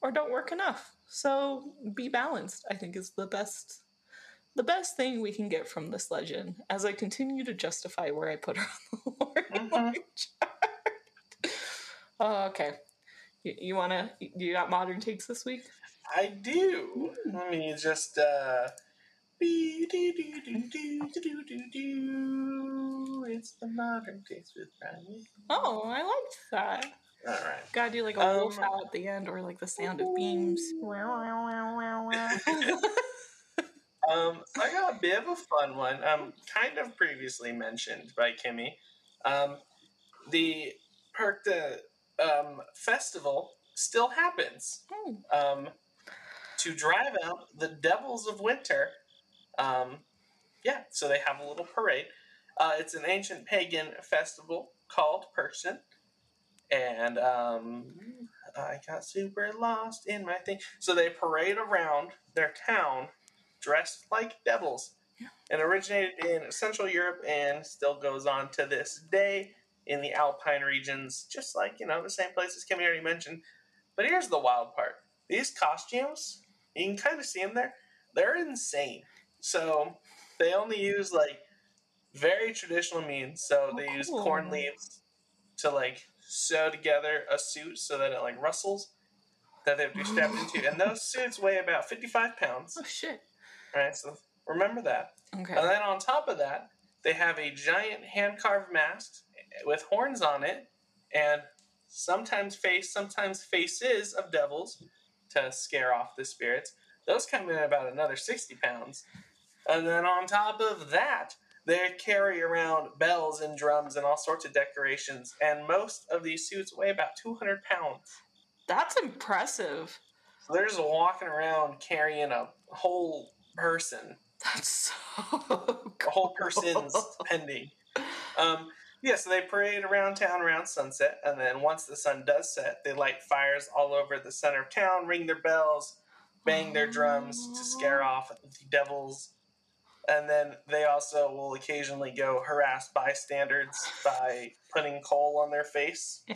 or don't work enough. So be balanced i think is the best the best thing we can get from this legend as i continue to justify where i put her on the lord Mhm. Oh, okay you, you want to do you got modern takes this week I do. Let me just uh. It's the modern takes with Brian. oh i liked that All right. Gotta do like a Um, wolf howl at the end or like the sound of beams. Um, I got a bit of a fun one. Um, kind of previously mentioned by Kimmy. Um, the Perchta um, festival still happens. Hmm. Um, to drive out the devils of winter. Um, yeah, so they have a little parade. Uh, it's an ancient pagan festival called Person. And um, I got super lost in my thing. So they parade around their town dressed like devils. and originated in Central Europe and still goes on to this day in the Alpine regions, just like, you know, the same places Kimmy already mentioned. But here's the wild part these costumes, you can kind of see them there, they're insane. So they only use like very traditional means. So Oh, they use corn leaves to like sew together a suit so that it like rustles that they have to be strapped into. And those suits weigh about 55 pounds. Oh shit. All right, so remember that. Okay. And then on top of that, they have a giant hand carved mask with horns on it, and sometimes face, sometimes faces of devils to scare off the spirits. Those come in about another 60 pounds. And then on top of that, they carry around bells and drums and all sorts of decorations, and most of these suits weigh about 200 pounds. That's impressive. So they're just walking around carrying a whole person That's so a whole person's pending. Um, yeah, so they parade around town around sunset, and then once the sun does set, they light fires all over the center of town, ring their bells, bang their drums to scare off the devils. And then they also will occasionally go harass bystanders by putting coal on their face.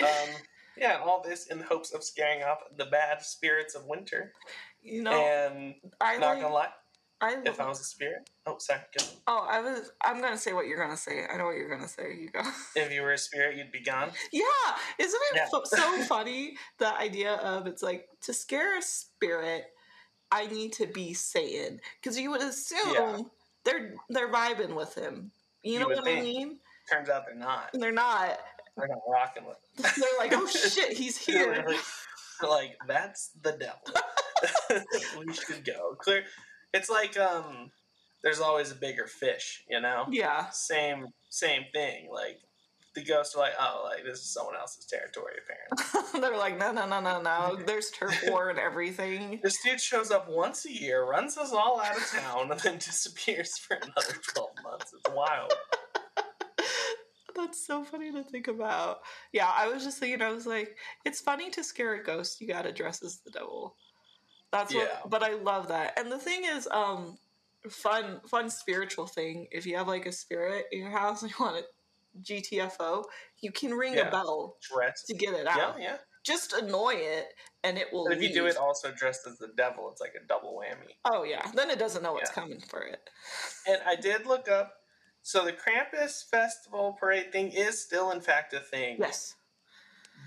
Um, yeah, and all this in the hopes of scaring off the bad spirits of winter. you know, and I not like, gonna lie, I if I was a spirit, oh sorry, go. oh, I was. I'm gonna say what you're gonna say. I know what you're gonna say. You go. if you were a spirit, you'd be gone. Yeah, isn't it Yeah. fu- so funny the idea of it's like to scare a spirit, I need to be Satan because you would assume Yeah. they're they're vibing with him. You You know what I mean? Turns out they're not. They're not. They're not rocking with. It. They're like, oh shit, he's They're here. they're like that's the devil. we should go. Clear. It's like um, there's always a bigger fish. You know. Yeah, Same same thing. Like the ghosts are like, oh, like this is someone else's territory apparently. they're like, no, no, no, no, no. There's turf war and everything. this dude shows up once a year, runs us all out of town, and then disappears for another twelve months. It's wild. That's so funny to think about. Yeah, I was just thinking, I was like, it's funny to scare a ghost, you gotta dress as the devil. That's what, Yeah. but I love that. And the thing is, um, fun, fun spiritual thing. If you have like a spirit in your house and you want a GTFO, you can ring Yeah. a bell Dressed. to get it out. yeah. Just annoy it, and it will. But if you do it also dressed as the devil, it's like a double whammy. oh yeah, then it doesn't know what's Yeah. coming for it. And I did look up. So the Krampus festival parade thing is still, in fact, a thing. Yes.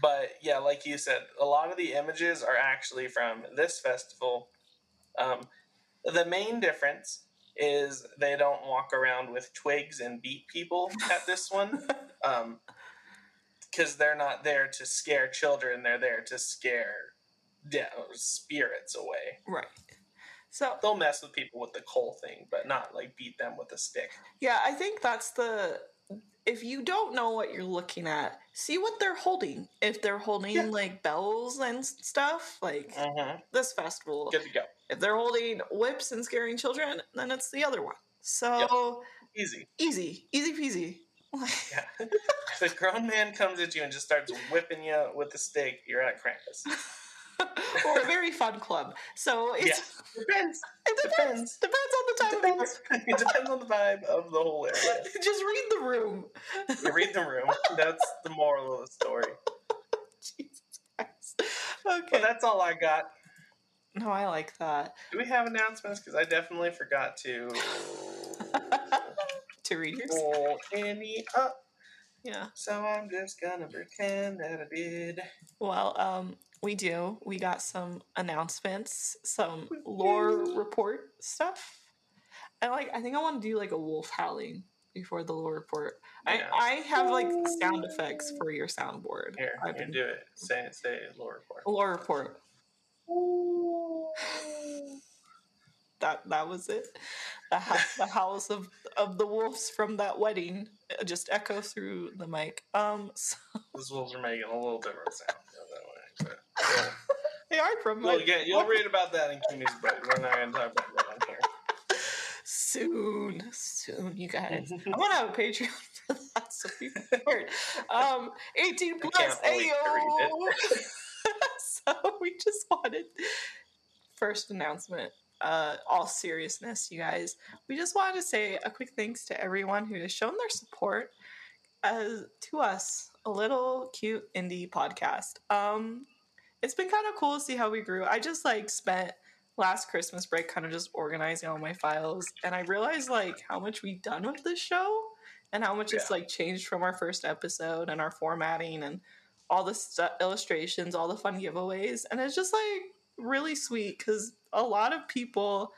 But yeah, like you said, a lot of the images are actually from this festival. Um, the main difference is they don't walk around with twigs and beat people at this one. Um, because they're not there to scare children, they're there to scare de- spirits away. Right. So They'll mess with people with the coal thing, but not like beat them with a stick. Yeah, I think that's the. If you don't know what you're looking at, see what they're holding. If they're holding Yeah. like bells and stuff, like Mm-hmm. this festival. Good to go. If they're holding whips and scaring children, then it's the other one. So Easy. easy, easy peasy. Yeah. if a grown man comes at you and just starts whipping you with a stick, you're at Krampus. or a very fun club. So it Yeah. Depends. it depends. Depends. Depends on the time of Depends. it depends on the vibe of the whole area. Just read the room. You read the room. That's the moral of the story. Jesus Christ. Okay. But that's all I got. no, I like that. Do we have announcements? Because I definitely forgot to to read yours. pull any up. Yeah. So I'm just gonna pretend that I did. Well, um, we do. We got some announcements, some lore report stuff. I like. I think I want to do like a wolf howling before the lore report. Yeah. I I have like sound effects for your soundboard. Here, I've you been do it. Say say Lore report. lore report. That that was it. The, ho- the howls of of the wolves from that wedding uh, just echo through the mic. Um, so Those wolves are making a little different sound that way. But, yeah. They are from my get, you'll read about that in Kimmy's book. We're not going to talk about that on here. soon, soon, you guys. I want to have a Patreon for that, so be prepared. Um, 18 plus, can't wait to read ayo. so we just wanted first announcement. Uh, all seriousness, you guys. We just wanted to say a quick thanks to everyone who has shown their support as to us, a little cute indie podcast. Um, it's been kind of cool to see how we grew. I just like spent last Christmas break kind of just organizing all my files, and I realized like how much we've done with this show and how much it's like changed from our first episode and our formatting and all the stu- illustrations, all the fun giveaways, and it's just like really sweet because a lot of people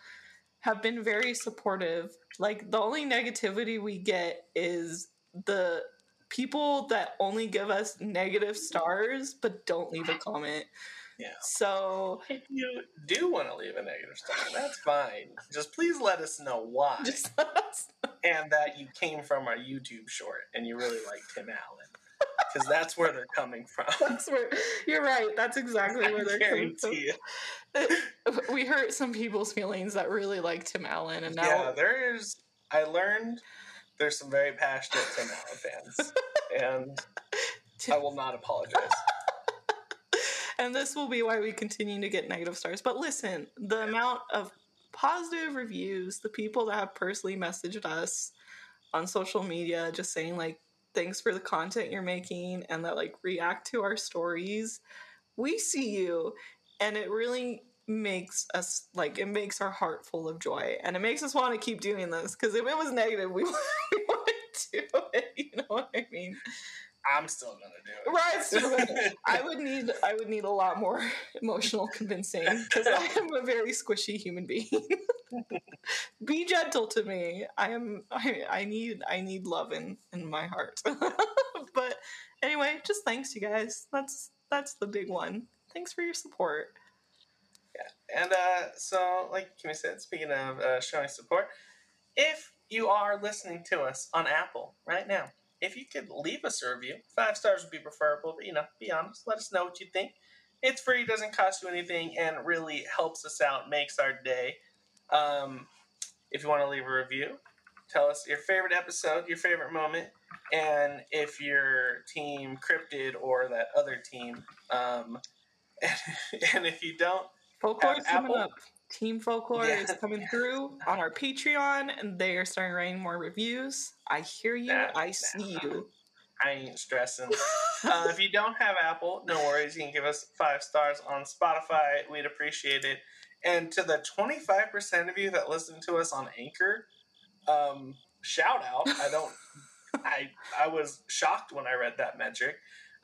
have been very supportive. Like the only negativity we get is the people that only give us negative stars but don't leave a comment. Yeah. So If you do want to leave a negative star, that's fine. Just please let us know why. us and that you came from our YouTube short and you really like Tim Allen. Because that's where they're coming from. That's where you're right. That's exactly where they're coming from. We hurt some people's feelings that really like Tim Allen, and now Yeah, there's. I learned there's some very passionate Tim Allen fans, and I will not apologize. and this will be why we continue to get negative stars. But listen, the amount of positive reviews, the people that have personally messaged us on social media, just saying like, "Thanks for the content you're making," and that like react to our stories, we see you, and it really makes us like it makes our heart full of joy and it makes us want to keep doing this because if it was negative we, we wouldn't do it you know what i mean I'm still gonna do it. Right, so I would need I would need a lot more emotional convincing because I am a very squishy human being. Be gentle to me. I am I, I need I need love in in my heart. but anyway, just thanks you guys. That's that's the big one. Thanks for your support. And uh, so, like Kimmy said, speaking of uh, showing support, if you are listening to us on Apple right now, if you could leave us a review, five stars would be preferable, but you know, be honest, let us know what you think. It's free, doesn't cost you anything, and really helps us out, makes our day. Um, if you want to leave a review, Tell us your favorite episode, your favorite moment, and if you're team cryptid or that other team. Um, and, and if you don't, Folklore's coming Apple. up. Team Folklore Yeah. is coming through on our Patreon, and they are starting writing more reviews. I hear you. Nah, I see you. I ain't stressing. uh, if you don't have Apple, no worries. You can give us five stars on Spotify. We'd appreciate it. And to the 25% of you that listen to us on Anchor, um, shout out. I don't. I I was shocked when I read that metric.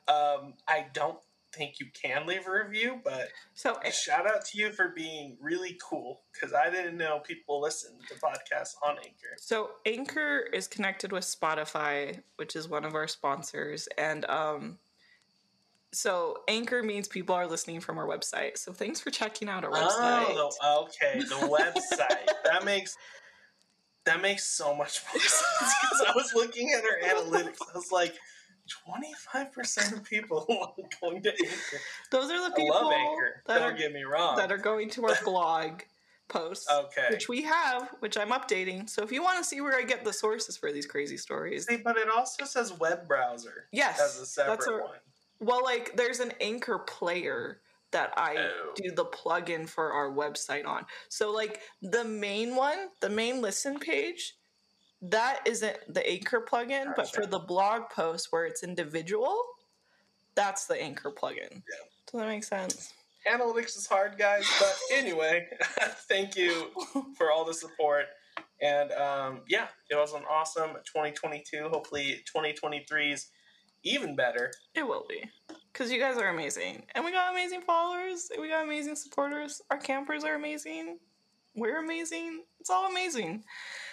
Um, I don't think you can leave a review, but So, shout out to you for being really cool because I didn't know people listen to podcasts on Anchor. so Anchor is connected with Spotify, which is one of our sponsors, and um, so Anchor means people are listening from our website. So thanks for checking out our website. Oh, okay, the website. that makes that makes so much more sense because I was looking at our analytics. I was like, twenty five percent of people are going to Anchor. Those are the I people love Anchor. that Don't are get me wrong. that are going to our blog posts. okay. which we have, which I'm updating. So if you want to see where I get the sources for these crazy stories, See, but it also says web browser yes, as a separate that's a one. well, like there's an anchor player that I Oh. do the plugin for our website on. So like the main one, the main listen page, that isn't the anchor plugin, but for the blog post where it's individual, that's the anchor plugin. Yeah. Does that make sense? Analytics is hard, guys. But anyway, thank you for all the support. And um, yeah, it was an awesome 2022. Hopefully, 2023 is even better. It will be. Because you guys are amazing. And we got amazing followers. And we got amazing supporters. Our campers are amazing. We're amazing. It's all amazing.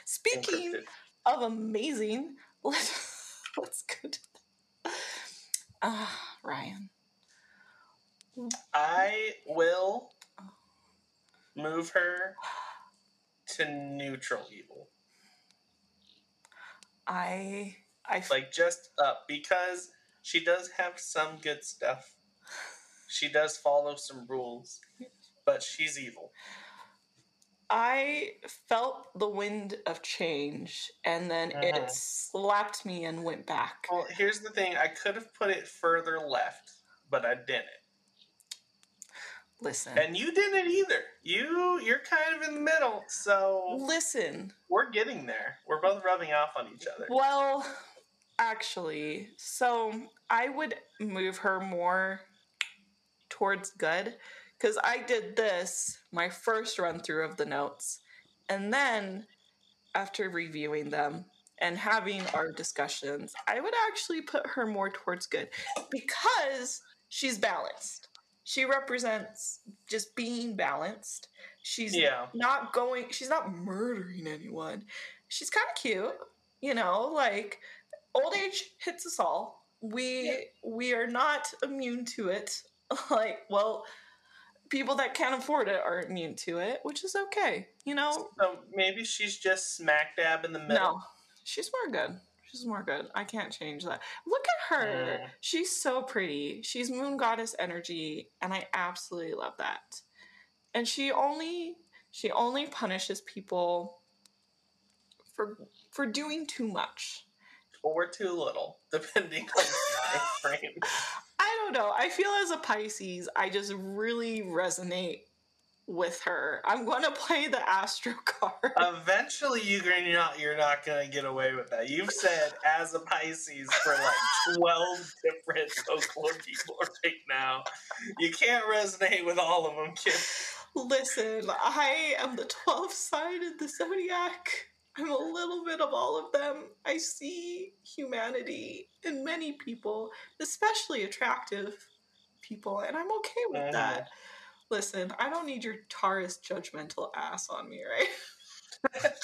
Speaking Encrypted. Of amazing, let's, let's go to that. Ah, Ryan. I will move her to neutral evil. I I Like just up because she does have some good stuff. She does follow some rules, but she's evil. I felt the wind of change and then Mhm. it slapped me and went back. Well, here's the thing I could have put it further left, but I didn't. Listen. And you didn't either. You you're kind of in the middle, so Listen. we're getting there. We're both rubbing off on each other. Well, actually, so I would move her more towards good because I did this my first run through of the notes, and then after reviewing them and having our discussions, I would actually put her more towards good because she's balanced. She represents just being balanced. She's Yeah. not going, she's not murdering anyone. She's kind of cute, you know, like old age hits us all. We Yeah. we are not immune to it. Like, well, people that can't afford it are immune to it, which is okay. You know, So maybe she's just smack dab in the middle. no, she's more good. She's more good. I can't change that. Look at her. Mm. She's so pretty. She's moon goddess energy, and I absolutely love that. And she only she only punishes people for for doing too much. Or too little, depending on the time frame. I don't know. I feel as a Pisces, I just really resonate with her. I'm going to play the Astro card. Eventually, you're not you're not gonna get away with that. You've said as a Pisces for like twelve different folklore people right now. You can't resonate with all of them, kid. Listen, I am the 12th sign in the zodiac. I'm a little bit of all of them. I see humanity in many people, especially attractive people, and I'm okay with Mhm. that. Listen, I don't need your Taurus judgmental ass on me, right?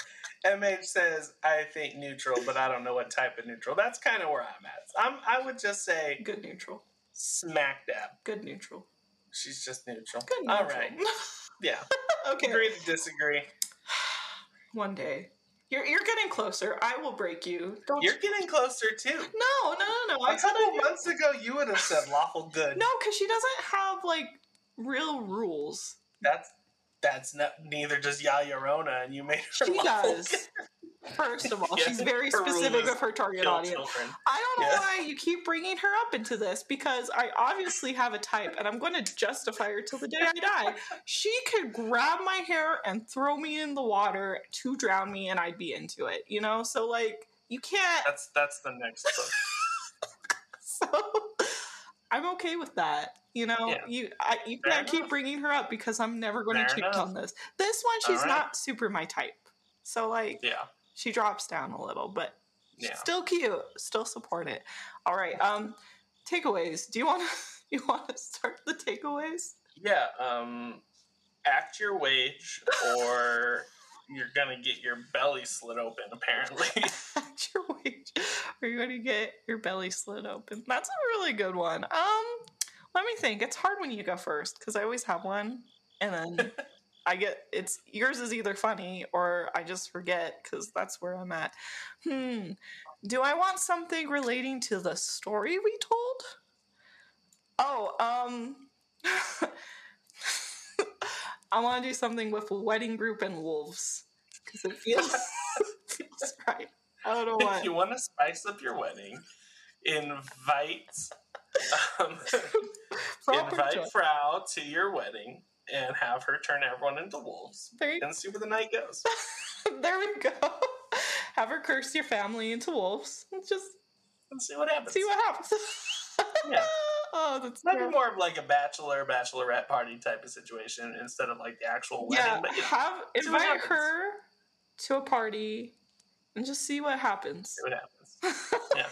MH says I think neutral, but I don't know what type of neutral. That's kind of where I'm at. I'm I would just say Good neutral. smack dab. Good neutral. She's just neutral. Good neutral. All right. Yeah. okay. Agree to disagree. One day. You're, you're getting closer. I will break you. Don't You're getting closer too. No, no, no, no. I A I couple knew- months ago, you would have said lawful good. No, because she doesn't have like real rules. That's that's not, neither does La Llorona, and you made her She lawful does. good. First of all, Yeah, she's very specific of her target audience. children. I don't know Yeah. why you keep bringing her up into this because I obviously have a type and I'm going to justify her till the day I die. She could grab my hair and throw me in the water to drown me and I'd be into it, you know? So, like, you can't. That's that's the next book. So, I'm okay with that. You know, Yeah. you I, you Fair can't keep bringing her up because I'm never going to cheat enough. on this. This one, she's right. not super my type. So, like, Yeah, she drops down a little, but yeah. still cute still support it. All right um takeaways. Do you want to you want to start the takeaways? Yeah, um, act your wage, or you're gonna get your belly slit open. Apparently, at your wage. Are you're going to get your belly slit open? That's a really good one. Um let me think. It's hard when you go first because i always have one and then i get it's yours is either funny or i just forget because that's where i'm at. Hmm do i want something relating to the story we told? Oh um i want to do something with wedding group and wolves because it feels, feels right. I don't know if you want to spice up your wedding, invite um, invite. Frau to your wedding and have her turn everyone into wolves There you and see where the night goes. there we go. Have her curse your family into wolves. Just And see what happens. see what happens. Yeah. oh, that's That'd be more of like a bachelor bachelorette party type of situation instead of like the actual wedding. Yeah, But yeah, have invite her to a party and just see what happens. see what happens. Yeah.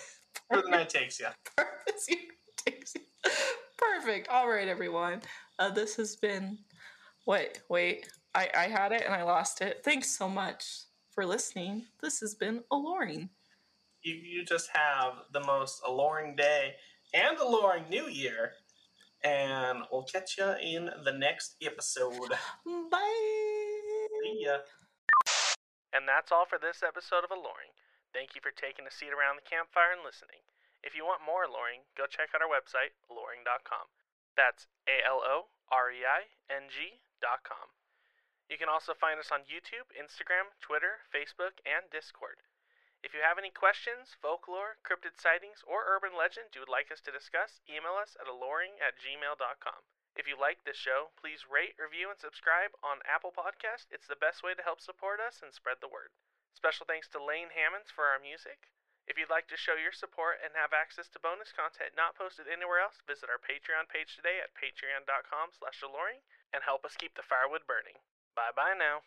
Where the night takes you. Perfect. All right, everyone. Uh, this has been. Wait, wait. I, I had it and I lost it. Thanks so much for listening. This has been alluring. You, you just have the most alluring day and alluring new year. And we'll catch you in the next episode. Bye. See ya. And that's all for this episode of Aloreing. Thank you for taking a seat around the campfire and listening. If you want more Loring, go check out our website, aloreing.com. That's A L O R E I N G.com. You can also find us on YouTube, Instagram, Twitter, Facebook, and Discord. If you have any questions, folklore, cryptid sightings, or urban legend you would like us to discuss, email us at aloreing at gmail.com. If you like this show, please rate, review, and subscribe on Apple Podcast. It's the best way to help support us and spread the word. Special thanks to Lane Hammonds for our music. If you'd like to show your support and have access to bonus content not posted anywhere else, visit our Patreon page today at patreon.com slash and help us keep the firewood burning. Bye bye now.